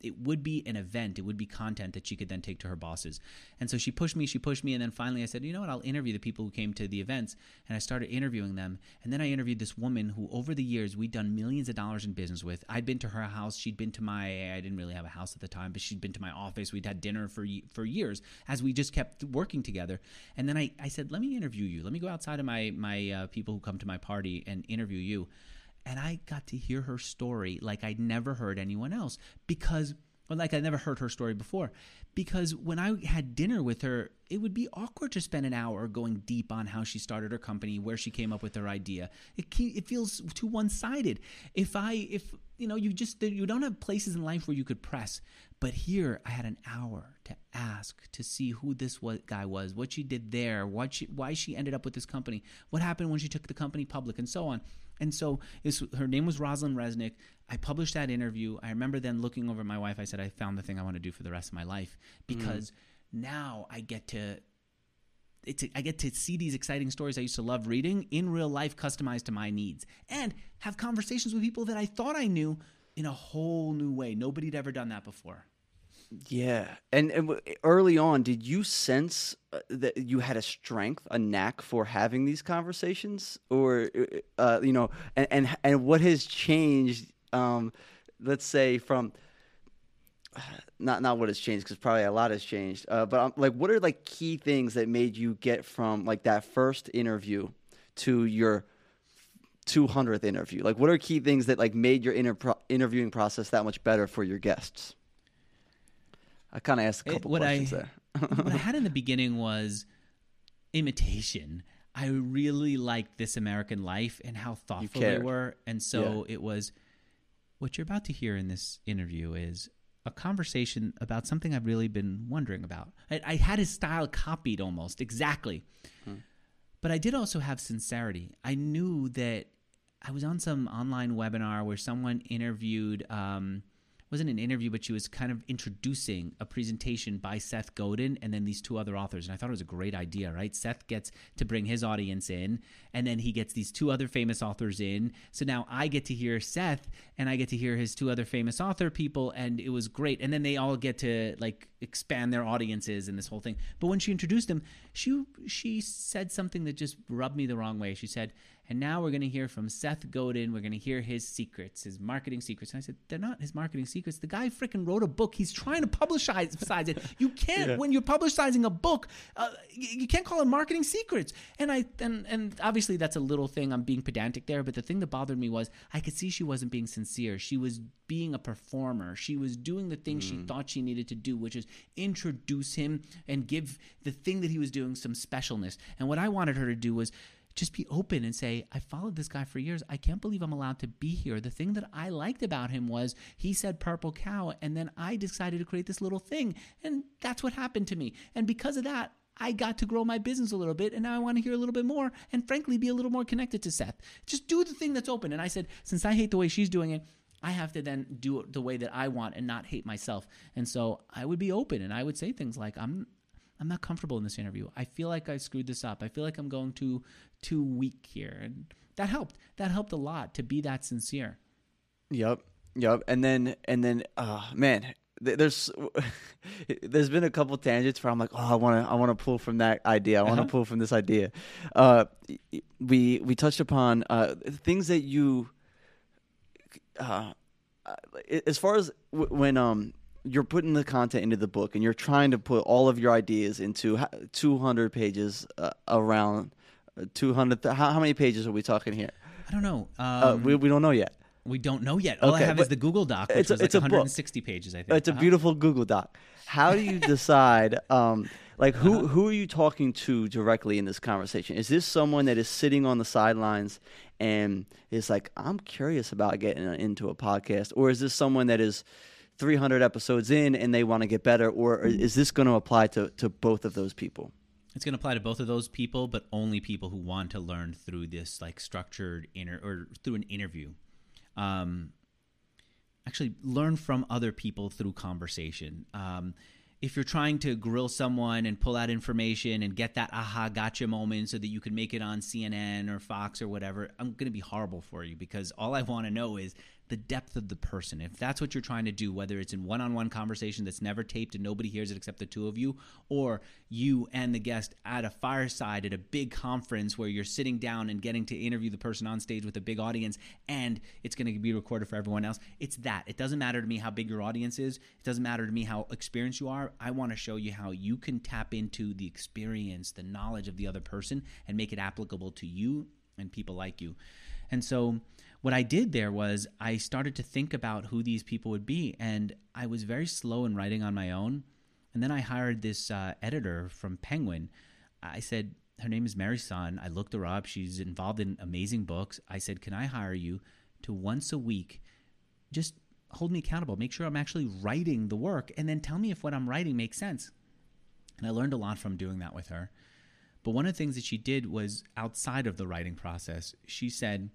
it would be an event. It would be content that she could then take to her bosses. And so she pushed me, she pushed me, and then finally I said, you know what? I'll interview the people who came to the events. And I started interviewing them. And then I interviewed this woman who, over the years, we'd done millions of dollars in business with. I'd been to her house. She'd been to my. I didn't really have a house at the time, but she'd been to my office. We'd had dinner for for years as we just kept working together. And then I, I said, let me interview you. Let me go outside of my my uh, people who come to my party and interview you and I got to hear her story like I'd never heard anyone else because or like I never heard her story before. Because when I had dinner with her, it would be awkward to spend an hour going deep on how she started her company, where she came up with her idea. It it feels too one sided. If I if you know you just you don't have places in life where you could press, but here I had an hour to ask to see who this guy was, what she did there, what she, why she ended up with this company, what happened when she took the company public, and so on. And so her name was Rosalind Resnick. I published that interview. I remember then looking over at my wife. I said, I found the thing I want to do for the rest of my life because mm. now I get to. It's, I get to see these exciting stories I used to love reading in real life, customized to my needs, and have conversations with people that I thought I knew in a whole new way. Nobody had ever done that before. Yeah, and, and early on, did you sense uh, that you had a strength, a knack for having these conversations, or uh, uh, you know, and, and and what has changed? Um, let's say from not not what has changed because probably a lot has changed. Uh, but um, like, what are like key things that made you get from like that first interview to your 200th interview? Like, what are key things that like made your inter- interviewing process that much better for your guests? I kind of asked a couple it, questions I, there. what I had in the beginning was imitation. I really liked This American Life and how thoughtful they were, and so yeah. it was. What you're about to hear in this interview is a conversation about something I've really been wondering about. I, I had his style copied almost exactly, hmm. but I did also have sincerity. I knew that I was on some online webinar where someone interviewed. Um, wasn't an interview, but she was kind of introducing a presentation by Seth Godin and then these two other authors. And I thought it was a great idea, right? Seth gets to bring his audience in, and then he gets these two other famous authors in. So now I get to hear Seth, and I get to hear his two other famous author people, and it was great. And then they all get to like expand their audiences and this whole thing. But when she introduced him, she she said something that just rubbed me the wrong way. She said, and now we're going to hear from Seth Godin. We're going to hear his secrets, his marketing secrets. And I said, they're not his marketing secrets. The guy freaking wrote a book. He's trying to publicize it. You can't, yeah. when you're publicizing a book, uh, you, can't call it marketing secrets. And I, and, and obviously that's a little thing. I'm being pedantic there. But the thing that bothered me was I could see she wasn't being sincere. She was being a performer. She was doing the thing mm. she thought she needed to do, which is introduce him and give the thing that he was doing some specialness. And what I wanted her to do was, just be open and say, I followed this guy for years. I can't believe I'm allowed to be here. The thing that I liked about him was he said purple cow, and then I decided to create this little thing. And that's what happened to me. And because of that, I got to grow my business a little bit, and now I want to hear a little bit more and frankly be a little more connected to Seth. Just do the thing that's open. And I said, since I hate the way she's doing it, I have to then do it the way that I want and not hate myself. And so I would be open and I would say things like, I'm I'm not comfortable in this interview. I feel like I screwed this up. I feel like I'm going too too weak here. And that helped. That helped a lot to be that sincere. Yep. Yep. And then and then uh man, there's there's been a couple tangents where I'm like, oh, I want to I want to pull from that idea. I want to uh-huh. pull from this idea. Uh, we we touched upon uh, things that you, uh, as far as w- when um you're putting the content into the book and you're trying to put all of your ideas into 200 pages uh, around uh, 200 how, how, many pages are we talking here? I don't know. Um, uh, we, we don't know yet. we don't know yet. All okay, i have is the google doc which it's, was like 160 pages i think. It's a uh-huh. beautiful google doc. How do you decide um, like who uh-huh. who are you talking to directly in this conversation? Is this someone that is sitting on the sidelines and is like i'm curious about getting into a podcast or is this someone that is 300 episodes in and they want to get better, or is this going to apply to, to both of those people? It's going to apply to both of those people, but only people who want to learn through this like structured inter or through an interview. Um, actually learn from other people through conversation. Um, if you're trying to grill someone and pull out information and get that aha gotcha moment so that you can make it on CNN or Fox or whatever, I'm going to be horrible for you because all I want to know is the depth of the person. If that's what you're trying to do, whether it's in one on one conversation that's never taped and nobody hears it except the two of you, or you and the guest at a fireside at a big conference where you're sitting down and getting to interview the person on stage with a big audience and it's going to be recorded for everyone else, it's that. It doesn't matter to me how big your audience is, it doesn't matter to me how experienced you are. I want to show you how you can tap into the experience, the knowledge of the other person, and make it applicable to you and people like you. And so, what I did there was I started to think about who these people would be, and I was very slow in writing on my own. And then I hired this uh, editor from Penguin. I said, Her name is Mary Sun. I looked her up. She's involved in amazing books. I said, Can I hire you to once a week just hold me accountable? Make sure I'm actually writing the work, and then tell me if what I'm writing makes sense. And I learned a lot from doing that with her. But one of the things that she did was outside of the writing process, she said,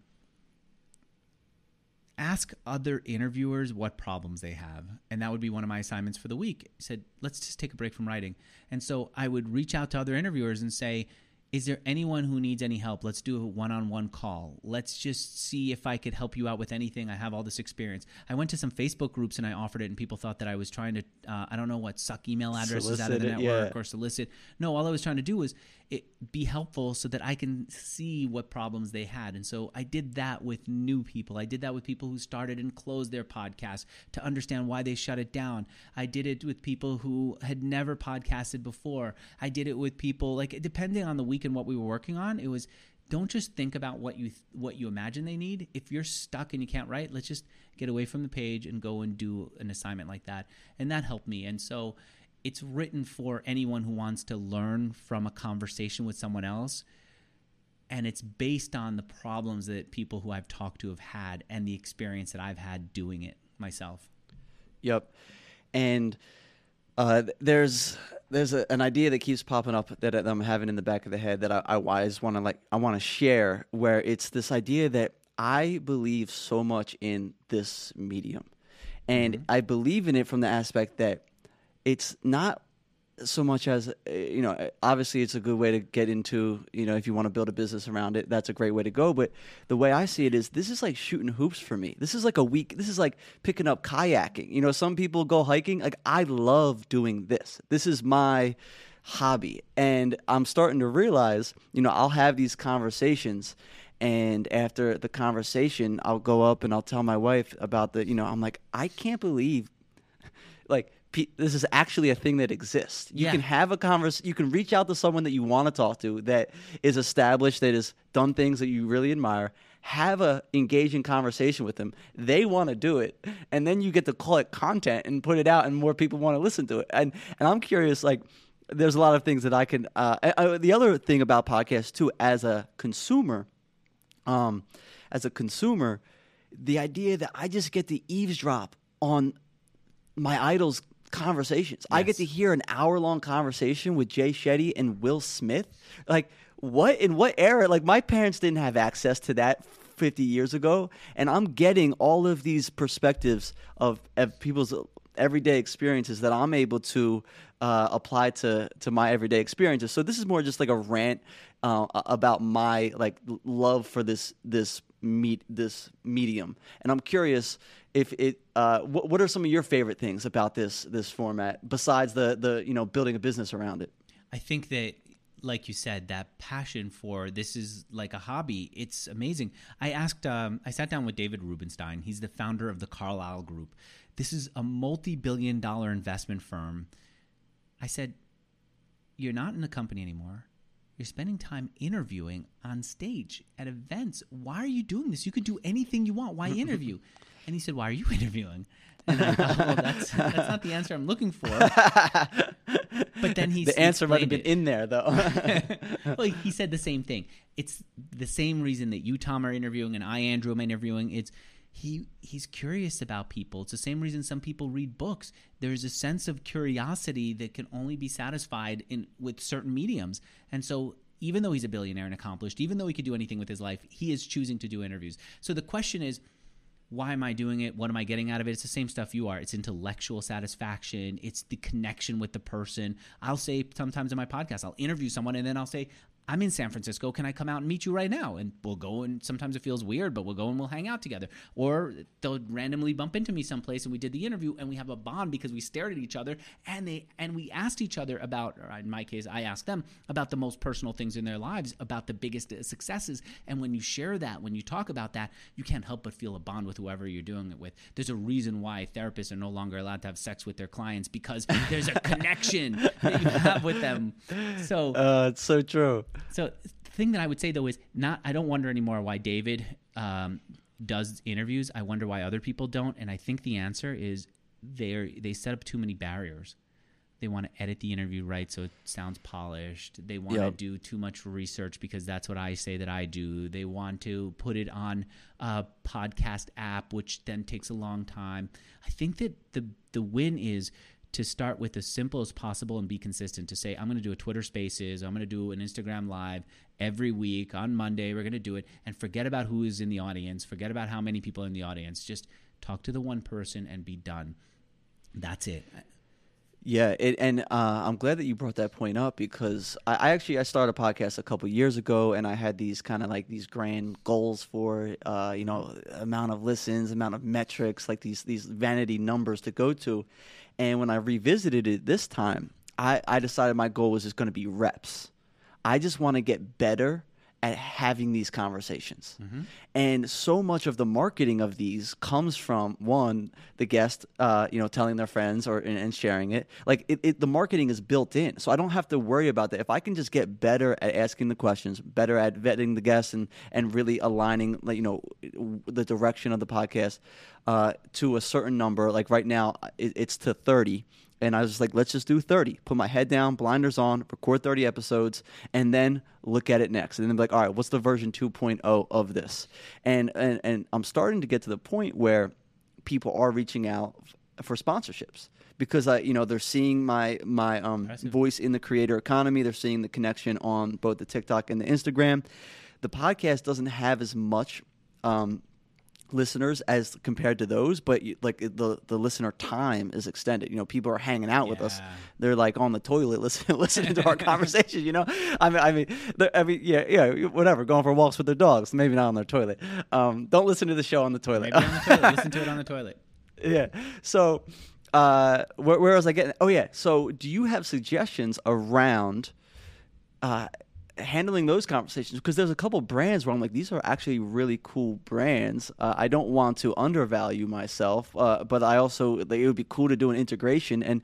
ask other interviewers what problems they have. And that would be one of my assignments for the week. I said let's just take a break from writing. And so i would reach out to other interviewers and say is there anyone who needs any help? Let's do a one on one call. Let's just see if I could help you out with anything. I have all this experience. I went to some Facebook groups and I offered it, and people thought that I was trying to, uh, I don't know what, suck email addresses solicit out of the network yeah. or solicit. No, all I was trying to do was it, be helpful so that I can see what problems they had. And so I did that with new people. I did that with people who started and closed their podcast to understand why they shut it down. I did it with people who had never podcasted before. I did it with people, like, depending on the week and what we were working on, it was don't just think about what you what you imagine they need. If you're stuck and you can't write, let's just get away from the page and go and do an assignment like that. And that helped me. And so it's written for anyone who wants to learn from a conversation with someone else. And it's based on the problems that people who I've talked to have had and the experience that I've had doing it myself. Yep. And uh, there's there's a, an idea that keeps popping up that I'm having in the back of the head that I, I, I want to like I want to share where it's this idea that I believe so much in this medium, and mm-hmm. I believe in it from the aspect that it's not so much as uh, you know obviously it's a good way to get into you know if you want to build a business around it that's a great way to go. But the way i see it is this is like shooting hoops for me. This is like a week this is like picking up kayaking. You know some people go hiking like i love doing this. This is my hobby. And i'm starting to realize you know i'll have these conversations and after the conversation i'll go up and i'll tell my wife about the you know i'm like i can't believe like this is actually a thing that exists. You yeah. can have a converse. You can reach out to someone that you want to talk to that is established, that has done things that you really admire. Have a engaging conversation with them. They want to do it, and then you get to call it content and put it out, and more people want to listen to it. And and I'm curious, like. There's a lot of things that I can. Uh, I, the other thing about podcasts too, as a consumer, um, as a consumer, the idea that I just get to eavesdrop on my idols conversations. Yes. I get to hear an hour long conversation with Jay Shetty and Will Smith. Like, what in what era? Like, my parents didn't have access to that 50 years ago, and I'm getting all of these perspectives of, of people's everyday experiences that I'm able to uh, apply to to my everyday experiences. So this is more just like a rant uh, about my like love for this this meet this medium, and I'm curious if it uh, what, what are some of your favorite things about this this format besides the the you know building a business around it? I think that like you said that passion for this is like a hobby. It's amazing. I asked um, i sat down with david rubenstein. He's the founder of the carlyle group. This is a multi-billion dollar investment firm. I said you're not in the company anymore you're spending time interviewing on stage at events. Why are you doing this? You could do anything you want. Why interview? And he said, "Why are you interviewing?" And I thought, well, that's that's not the answer I'm looking for. but then he the answer might have been it. in there though. well, he said the same thing. It's the same reason that you Tom are interviewing and I Andrew am interviewing. It's he he's curious about people. It's the same reason some people read books. There's a sense of curiosity that can only be satisfied in with certain mediums. And so even though he's a billionaire and accomplished, even though he could do anything with his life, he is choosing to do interviews. So the question is why am I doing it? What am I getting out of it? It's the same stuff you are. It's intellectual satisfaction. It's the connection with the person. I'll say sometimes in my podcast, I'll interview someone and then I'll say, I'm in San Francisco. Can I come out and meet you right now? And we'll go and sometimes it feels weird, but we'll go and we'll hang out together. Or they'll randomly bump into me someplace and we did the interview and we have a bond because we stared at each other and they and we asked each other about or in my case I asked them about the most personal things in their lives, about the biggest successes. And when you share that, when you talk about that, you can't help but feel a bond with whoever you're doing it with. There's a reason why therapists are no longer allowed to have sex with their clients because there's a connection that you have with them. So Uh, it's so true. So the thing that I would say though is not. I don't wonder anymore why David um, does interviews. I wonder why other people don't, and I think the answer is they they set up too many barriers. They want to edit the interview right so it sounds polished. They want Yep. to do too much research because that's what I say that I do. They want to put it on a podcast app, which then takes a long time. I think that the the win is to start with as simple as possible and be consistent to say i'm going to do a twitter spaces i'm going to do an instagram live every week on monday we're going to do it and forget about who is in the audience forget about how many people in the audience just talk to the one person and be done that's it Yeah, it, and uh, I'm glad that you brought that point up because I, I actually I started a podcast a couple years ago, and I had these kind of like these grand goals for uh, you know amount of listens, amount of metrics, like these these vanity numbers to go to. And when I revisited it this time, I, I decided my goal was just going to be reps. I just want to get better at having these conversations. And so much of the marketing of these comes from one, the guest, uh, you know, telling their friends or and, and sharing it. Like it, it, the marketing is built in, so I don't have to worry about that. If I can just get better at asking the questions, better at vetting the guests, and and really aligning, like you know, the direction of the podcast uh, to a certain number. Like right now, it, it's to thirty. And I was just like, let's just do 30. Put my head down, blinders on, record 30 episodes, and then look at it next. And then be like, all right, what's the version 2.0 of this? And, and, and I'm starting to get to the point where people are reaching out for sponsorships because I, you know, they're seeing my my um, voice in the creator economy. They're seeing the connection on both the TikTok and the Instagram. The podcast doesn't have as much um, listeners as compared to those, but you, like the the listener time is extended. You know, people are hanging out with us. They're like on the toilet listening listening to our conversation. You know, I mean, I mean, I mean, yeah, yeah, whatever. Going for walks with their dogs, maybe not on their toilet. Um, don't listen to the show on the toilet. maybe on the toilet listen to it on the toilet yeah. So, uh, where, where was I getting? Oh, yeah. So, do you have suggestions around uh, handling those conversations? Because there's a couple brands where I'm like, these are actually really cool brands. Uh, I don't want to undervalue myself, uh, but I also like, it would be cool to do an integration and.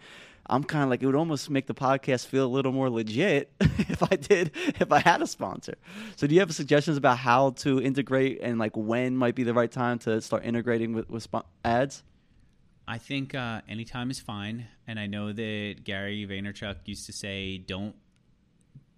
I'm kind of like it would almost make the podcast feel a little more legit if I did if I had a sponsor. So do you have suggestions about how to integrate and like when might be the right time to start integrating with with ads? I think uh, anytime is fine, and I know that Gary Vaynerchuk used to say, "Don't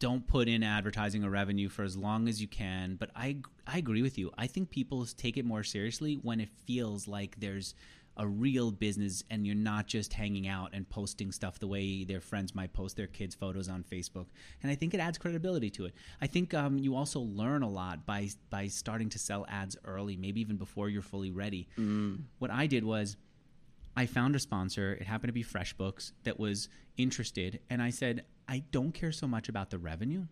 don't put in advertising or revenue for as long as you can." But I I agree with you. I think people take it more seriously when it feels like there's a real business and you're not just hanging out and posting stuff the way their friends might post their kids' photos on Facebook. And I think it adds credibility to it. I think um, you also learn a lot by by starting to sell ads early, maybe even before you're fully ready. What I did was. I found a sponsor. It happened to be FreshBooks that was interested, and I said, I don't care so much about the revenue.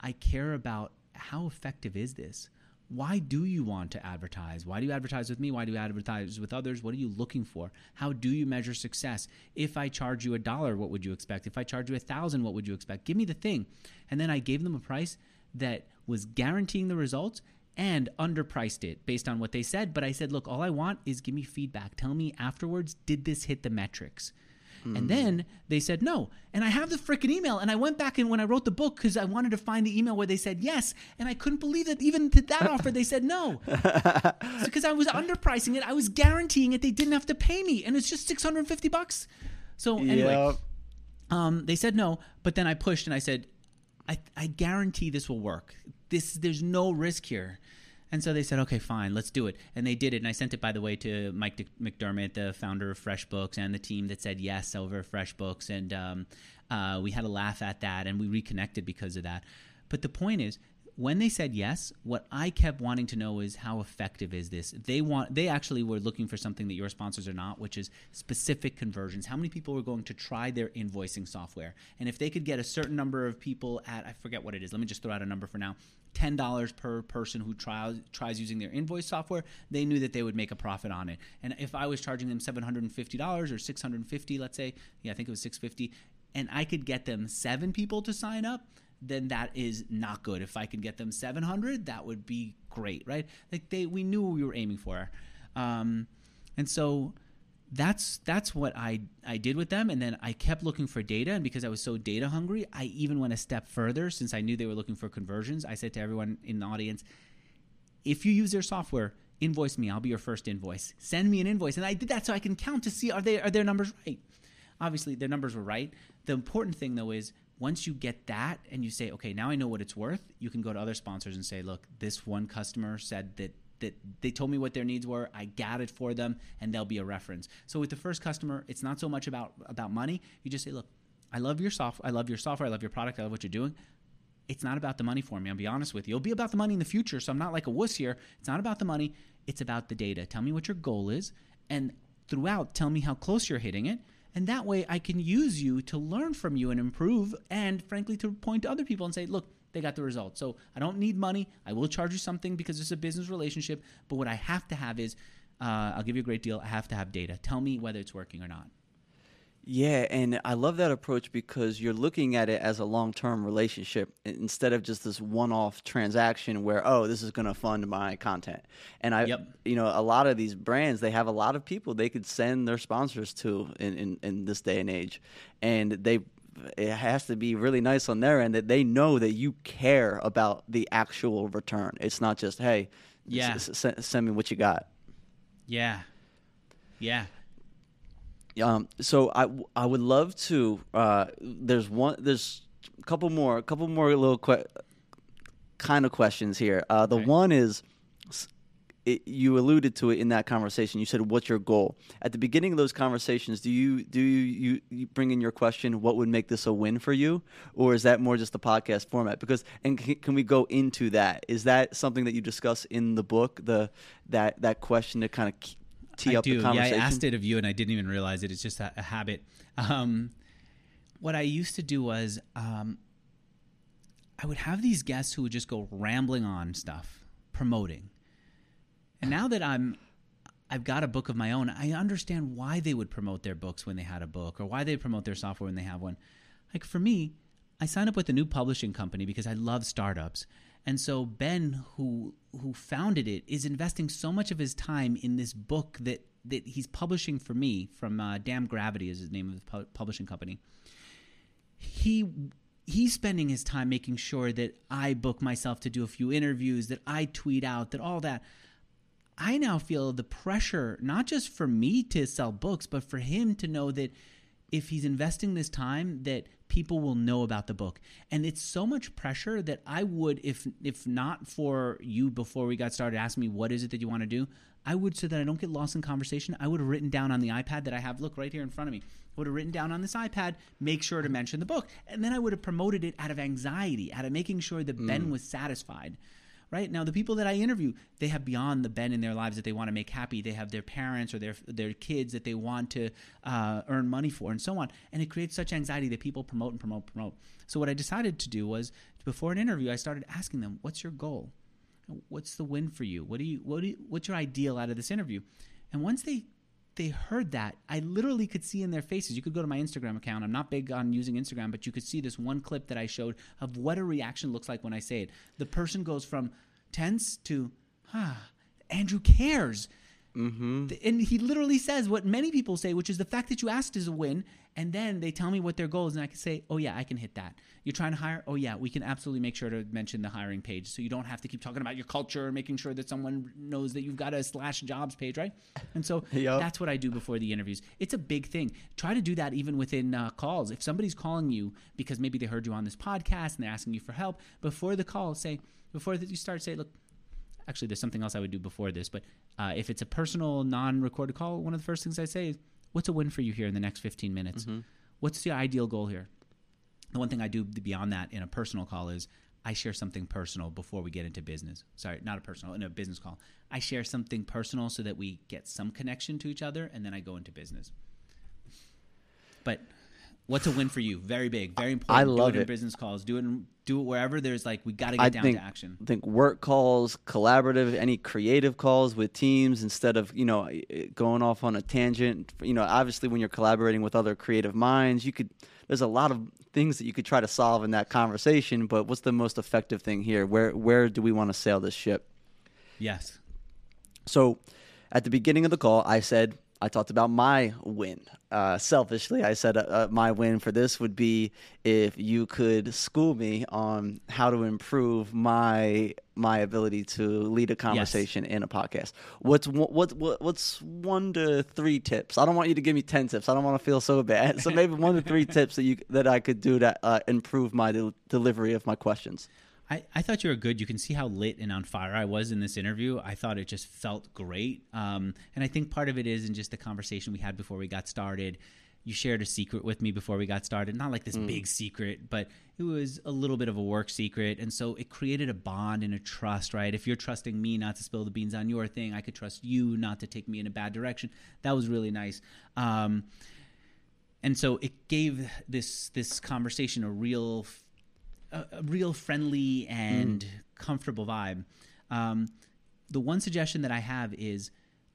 I care about how effective is this. Why do you want to advertise? Why do you advertise with me? Why do you advertise with others? What are you looking for? How do you measure success? If I charge you a dollar, what would you expect? If I charge you a thousand, what would you expect? Give me the thing. And then I gave them a price that was guaranteeing the results and underpriced it based on what they said. But I said, look, all I want is give me feedback. Tell me afterwards, did this hit the metrics? And then they said no. And I have the freaking email. And I went back and when I wrote the book, because I wanted to find the email where they said yes. And I couldn't believe that even to that offer, they said no. Because I was underpricing it. I was guaranteeing it. They didn't have to pay me. And it's just 650 bucks. So anyway, Yep. um, they said no, but then I pushed and I said, I, I guarantee this will work. This there's no risk here. And so they said, okay, fine, let's do it. And they did it. And I sent it, by the way, to Mike McDerment, the founder of FreshBooks, and the team that said yes over FreshBooks. And um, uh, we had a laugh at that, and we reconnected because of that. But the point is, when they said yes, what I kept wanting to know is how effective is this? They want they actually were looking for something that your sponsors are not, which is specific conversions. How many people were going to try their invoicing software? And if they could get a certain number of people at I forget what it is. Let me just throw out a number for now. $10 per person who tries tries using their invoice software, they knew that they would make a profit on it. And if I was charging them $750 or 650, let's say, yeah, I think it was 650, and I could get them 7 people to sign up, then that is not good. If I could get them 700, that would be great, right? Like they, we knew we were aiming for, um, and so that's that's what I I did with them. And then I kept looking for data, and because I was so data hungry, I even went a step further. Since I knew they were looking for conversions, I said to everyone in the audience, if you use their software. Invoice me. I'll be your first invoice. Send me an invoice, and I did that so I can count to see are they are their numbers right. Obviously, their numbers were right. The important thing though is once you get that and you say, okay, now I know what it's worth, you can go to other sponsors and say, look, this one customer said that that they told me what their needs were, I got it for them, and they'll be a reference. So with the first customer, it's not so much about about money. You just say, look, I love your software, I love your software, I love your product, I love what you're doing. It's not about the money for me. I'll be honest with you. It'll be about the money in the future. So I'm not like a wuss here. It's not about the money. It's about the data. Tell me what your goal is, and throughout, tell me how close you're hitting it and that way I can use you to learn from you and improve, and frankly, to point to other people and say, look, they got the results. So I don't need money. I will charge you something because it's a business relationship. But what I have to have is, uh, I'll give you a great deal. I have to have data. Tell me whether it's working or not. Yeah, and I love that approach because you're looking at it as a long term relationship instead of just this one off transaction where, oh, this is going to fund my content. And I, yep. you know, a lot of these brands, they have a lot of people they could send their sponsors to in, in, in this day and age. And they, it has to be really nice on their end that they know that you care about the actual return. It's not just, hey, yeah. S- s- send me what you got. Yeah. Yeah. Um, so I, I would love to. Uh, there's one. There's a couple more. A couple more little que- kind of questions here. Uh, the one is. It, you alluded to it in that conversation. You said, "What's your goal?" At the beginning of those conversations, do you do you, you, bring in your question, "What would make this a win for you?" Or is that more just the podcast format? Because and can, can we go into that? Is that something that you discuss in the book? The that that question to kind of tee I up do. the conversation? Yeah, I asked it of you, and I didn't even realize it. It's just a, a habit. Um, what I used to do was um, I would have these guests who would just go rambling on stuff, promoting. And now that I'm I've got a book of my own, I understand why they would promote their books when they had a book or why they promote their software when they have one. Like for me, I signed up with a new publishing company because I love startups. And so Ben, who who founded it, is investing so much of his time in this book that that he's publishing for me from uh, Damn Gravity is the name of the pu- publishing company. He he's spending his time making sure that I book myself to do a few interviews, that I tweet out, that all that. I now feel the pressure, not just for me to sell books, but for him to know that if he's investing this time, that people will know about the book. And it's so much pressure that i would if if not for you before we got started asking me what is it that you want to do? I would so that i don't get lost in conversation i would have written down on the ipad that i have look right here in front of me. I would have written down on this ipad make sure to mention the book. And then i would have promoted it out of anxiety out of making sure that mm. ben was satisfied right? Now the people that i interview they have beyond the bend in their lives that they want to make happy. They have their parents or their their kids that they want to uh, earn money for and so on. And it creates such anxiety that people promote and promote promote. So what i decided to do was before an interview i started asking them what's your goal? What's the win for you? What do you what do you, what's your ideal out of this interview? And once they they heard that, I literally could see in their faces. You could go to my Instagram account. I'm not big on using Instagram, but you could see this one clip that I showed of what a reaction looks like when I say it. The person goes from tense to, ah, Andrew cares. Mm-hmm. And he literally says what many people say, which is the fact that you asked is a win. And then they tell me what their goal is, and I can say, oh, yeah, I can hit that. You're trying to hire? Oh, yeah, we can absolutely make sure to mention the hiring page. So you don't have to keep talking about your culture and making sure that someone knows that you've got a slash jobs page, right? And so yep. that's what I do before the interviews. It's a big thing. Try to do that even within uh, calls. If somebody's calling you because maybe they heard you on this podcast and they're asking you for help, before the call, say, before you start, say, look, actually, there's something else I would do before this, but uh, if it's a personal, non-recorded call, one of the first things I say is, "What's a win for you here in the next 15 minutes? Mm-hmm. What's the ideal goal here?" The one thing I do beyond that in a personal call is I share something personal before we get into business. Sorry, not a personal, in a business call. I share something personal so that we get some connection to each other, and then I go into business. But what's a win for you? Very big, very important. I love do it, it. in business calls. Do it. In, do it wherever there's like we got to get I down think to action. I think work calls, collaborative, any creative calls with teams instead of you know going off on a tangent. You know, obviously when you're collaborating with other creative minds, you could. There's a lot of things that you could try to solve in that conversation. But what's the most effective thing here? Where where do we want to sail this ship? Yes. So, at the beginning of the call, I said I talked about my win. Uh, selfishly, I said uh, uh, my win for this would be if you could school me on how to improve my my ability to lead a conversation in a podcast. What's what, what what's one to three tips? I don't want you to give me ten tips. I don't want to feel so bad. So maybe one to three tips that you that I could do to uh, improve my del- delivery of my questions. I, I thought you were good. You can see how lit and on fire I was in this interview. I thought it just felt great. Um, and I think part of it is in just the conversation we had before we got started. You shared a secret with me before we got started. Not like this big secret, but it was a little bit of a work secret. And so it created a bond and a trust, right? If you're trusting me not to spill the beans on your thing, I could trust you not to take me in a bad direction. That was really nice. Um, and so it gave this this conversation a real a, a real friendly and comfortable vibe. Um, the one suggestion that I have is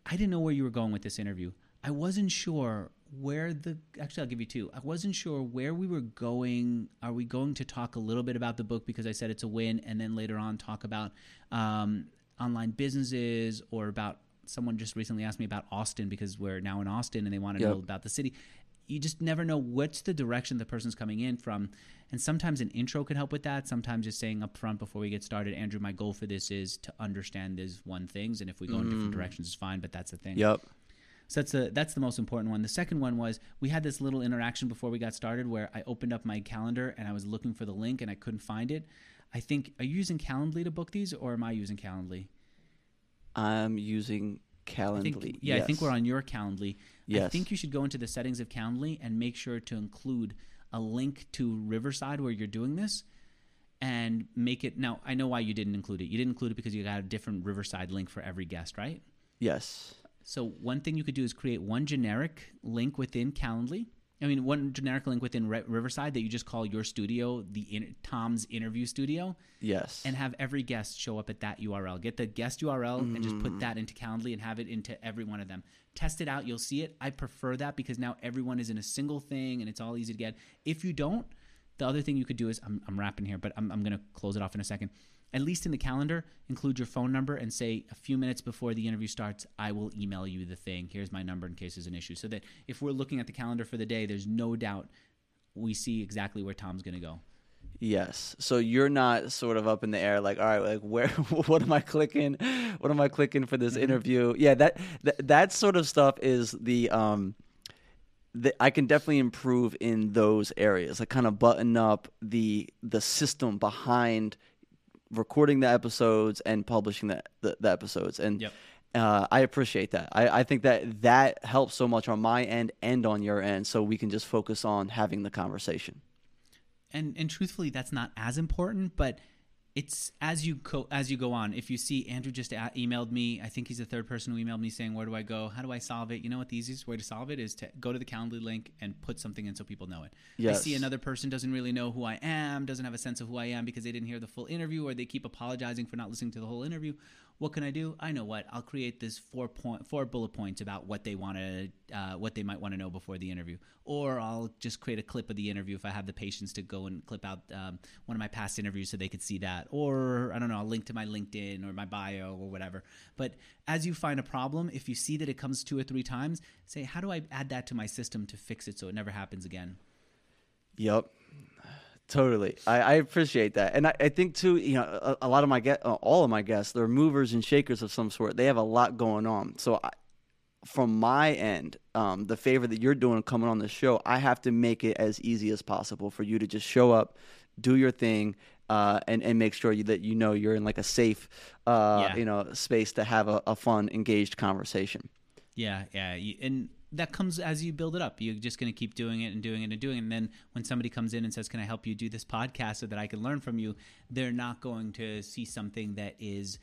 I didn't know where you were going with this interview. I wasn't sure where the actually I'll give you two. I wasn't sure where we were going. Are we going to talk a little bit about the book because I said it's a win, and then later on talk about um, online businesses or about someone just recently asked me about Austin because we're now in Austin and they want to Yep. know about the city. You just never know what's the direction the person's coming in from. And sometimes an intro can help with that. Sometimes just saying up front before we get started, Andrew, my goal for this is to understand these one things. And if we go in different mm. directions, it's fine, but that's the thing. Yep. So that's the that's the most important one. The second one was we had this little interaction before we got started where I opened up my calendar and I was looking for the link and I couldn't find it. I think are you using Calendly to book these or am I using Calendly? I'm using I Calendly. think, yeah, I think we're on your Calendly. I think you should go into the settings of Calendly and make sure to include a link to Riverside where you're doing this and make it. Now, I know why you didn't include it. You didn't include it because you got a different Riverside link for every guest, right? Yes. So one thing you could do is create one generic link within Calendly. I mean, one generic link within Ri- Riverside that you just call your studio, the in- Tom's interview studio, Yes. and have every guest show up at that URL. Get the guest URL and just Mm. put that into Calendly and have it into every one of them. Test it out, you'll see it. I prefer that because now everyone is in a single thing and it's all easy to get. If you don't, the other thing you could do is I'm, I'm wrapping here, but I'm, I'm going to close it off in a second. At least in the calendar, include your phone number and say a few minutes before the interview starts, I will email you the thing. Here's my number in case there's an issue. So that if we're looking at the calendar for the day, there's no doubt we see exactly where Tom's going to go. Yes. So you're not sort of up in the air, like, all right, like where, what am I clicking? What am I clicking for this interview? Yeah, that, that that sort of stuff is the um, the, I can definitely improve in those areas. Like kind of button up the the system behind recording the episodes and publishing the the, the episodes, and Yep. uh, I appreciate that. I, I think that that helps so much on my end and on your end, so we can just focus on having the conversation. and and truthfully that's not as important but it's as you go as you go on if you see andrew just a- emailed me i think he's the third person who emailed me saying where do i go? How do i solve it? You know what the easiest way to solve it is to go to the calendly link and put something in so people know it. I see another person doesn't really know who i am doesn't have a sense of who i am because they didn't hear the full interview or they keep apologizing for not listening to the whole interview what can I do? I know what I'll create this four point four bullet points about what they want to uh, what they might want to know before the interview, or I'll just create a clip of the interview if I have the patience to go and clip out um, one of my past interviews so they could see that, or I don't know, I'll link to my LinkedIn or my bio or whatever. But as you find a problem, if you see that it comes two or three times, say how do I add that to my system to fix it so it never happens again? Yep. Totally. I, I appreciate that. And I, I think too, you know, a, a lot of my get uh, all of my guests, they're movers and shakers of some sort. They have a lot going on. So I, from my end, um, the favor that you're doing coming on the show, I have to make it as easy as possible for you to just show up, do your thing, uh, and and make sure you, that you know you're in like a safe, uh, Yeah. you know, space to have a, a fun, engaged conversation. Yeah, yeah, and that comes as you build it up. You're just going to keep doing it and doing it and doing it. And then when somebody comes in and says, "Can I help you do this podcast so that I can learn from you?" They're not going to see something that is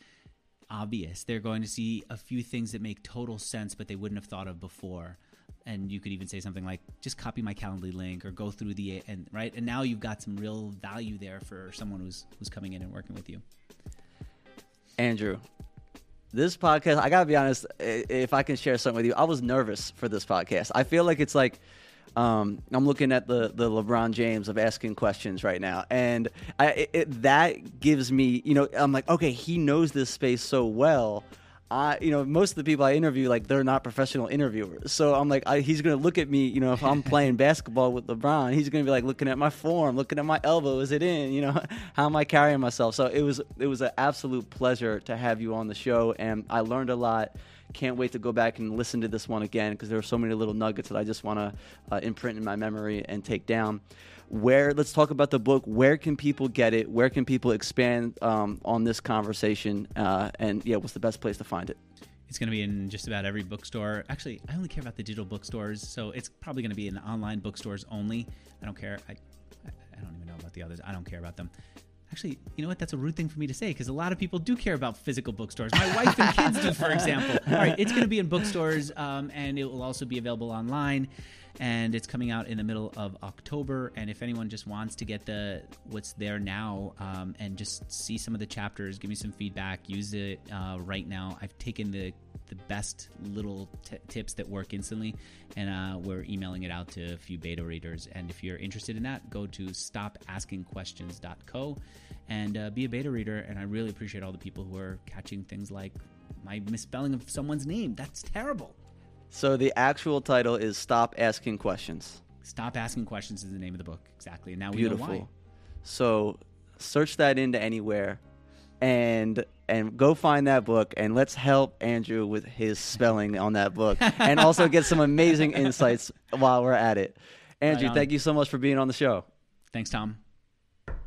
obvious. They're going to see a few things that make total sense, but they wouldn't have thought of before. And you could even say something like, "Just copy my Calendly link or go through the and right." And now you've got some real value there for someone who's who's coming in and working with you. Andrew, this podcast, I gotta be honest, if I can share something with you, I was nervous for this podcast. I feel like it's like um, I'm looking at the the LeBron James of asking questions right now, and I, it, that gives me, you know, I'm like, okay, he knows this space so well. I, you know, most of the people I interview, like they're not professional interviewers. So I'm like, I, he's going to look at me, you know, if I'm playing basketball with LeBron, he's going to be like looking at my form, looking at my elbow, is it in? You know, how am I carrying myself? So it was, it was an absolute pleasure to have you on the show, and I learned a lot. Can't wait to go back and listen to this one again because there are so many little nuggets that I just want to uh, imprint in my memory and take down where let's talk about the book. Where can people get it? Where can people expand um, on this conversation? Uh, and yeah what's the best place to find it? It's going to be in just about every bookstore. Actually i only care about the digital bookstores so it's probably going to be in online bookstores only. I don't care. I, I don't even know about the others. I don't care about them. Actually, you know what? That's a rude thing for me to say because a lot of people do care about physical bookstores. My wife and kids do, for example. All right, it's going to be in bookstores um, and it will also be available online and it's coming out in the middle of October. And if anyone just wants to get the what's there now um, and just see some of the chapters, give me some feedback, use it uh, right now. I've taken the the best little t- tips that work instantly, and uh, we're emailing it out to a few beta readers. And if you're interested in that, go to stopaskingquestions.co and uh, be a beta reader. And I really appreciate all the people who are catching things like my misspelling of someone's name. That's terrible. So the actual title is Stop Asking Questions. Stop Asking Questions is the name of the book. Exactly. And now we Beautiful. know why. So search that into anywhere and and go find that book and let's help Andrew with his spelling on that book and also get some amazing insights while we're at it. Andrew, right thank you so much for being on the show. Thanks, Tom.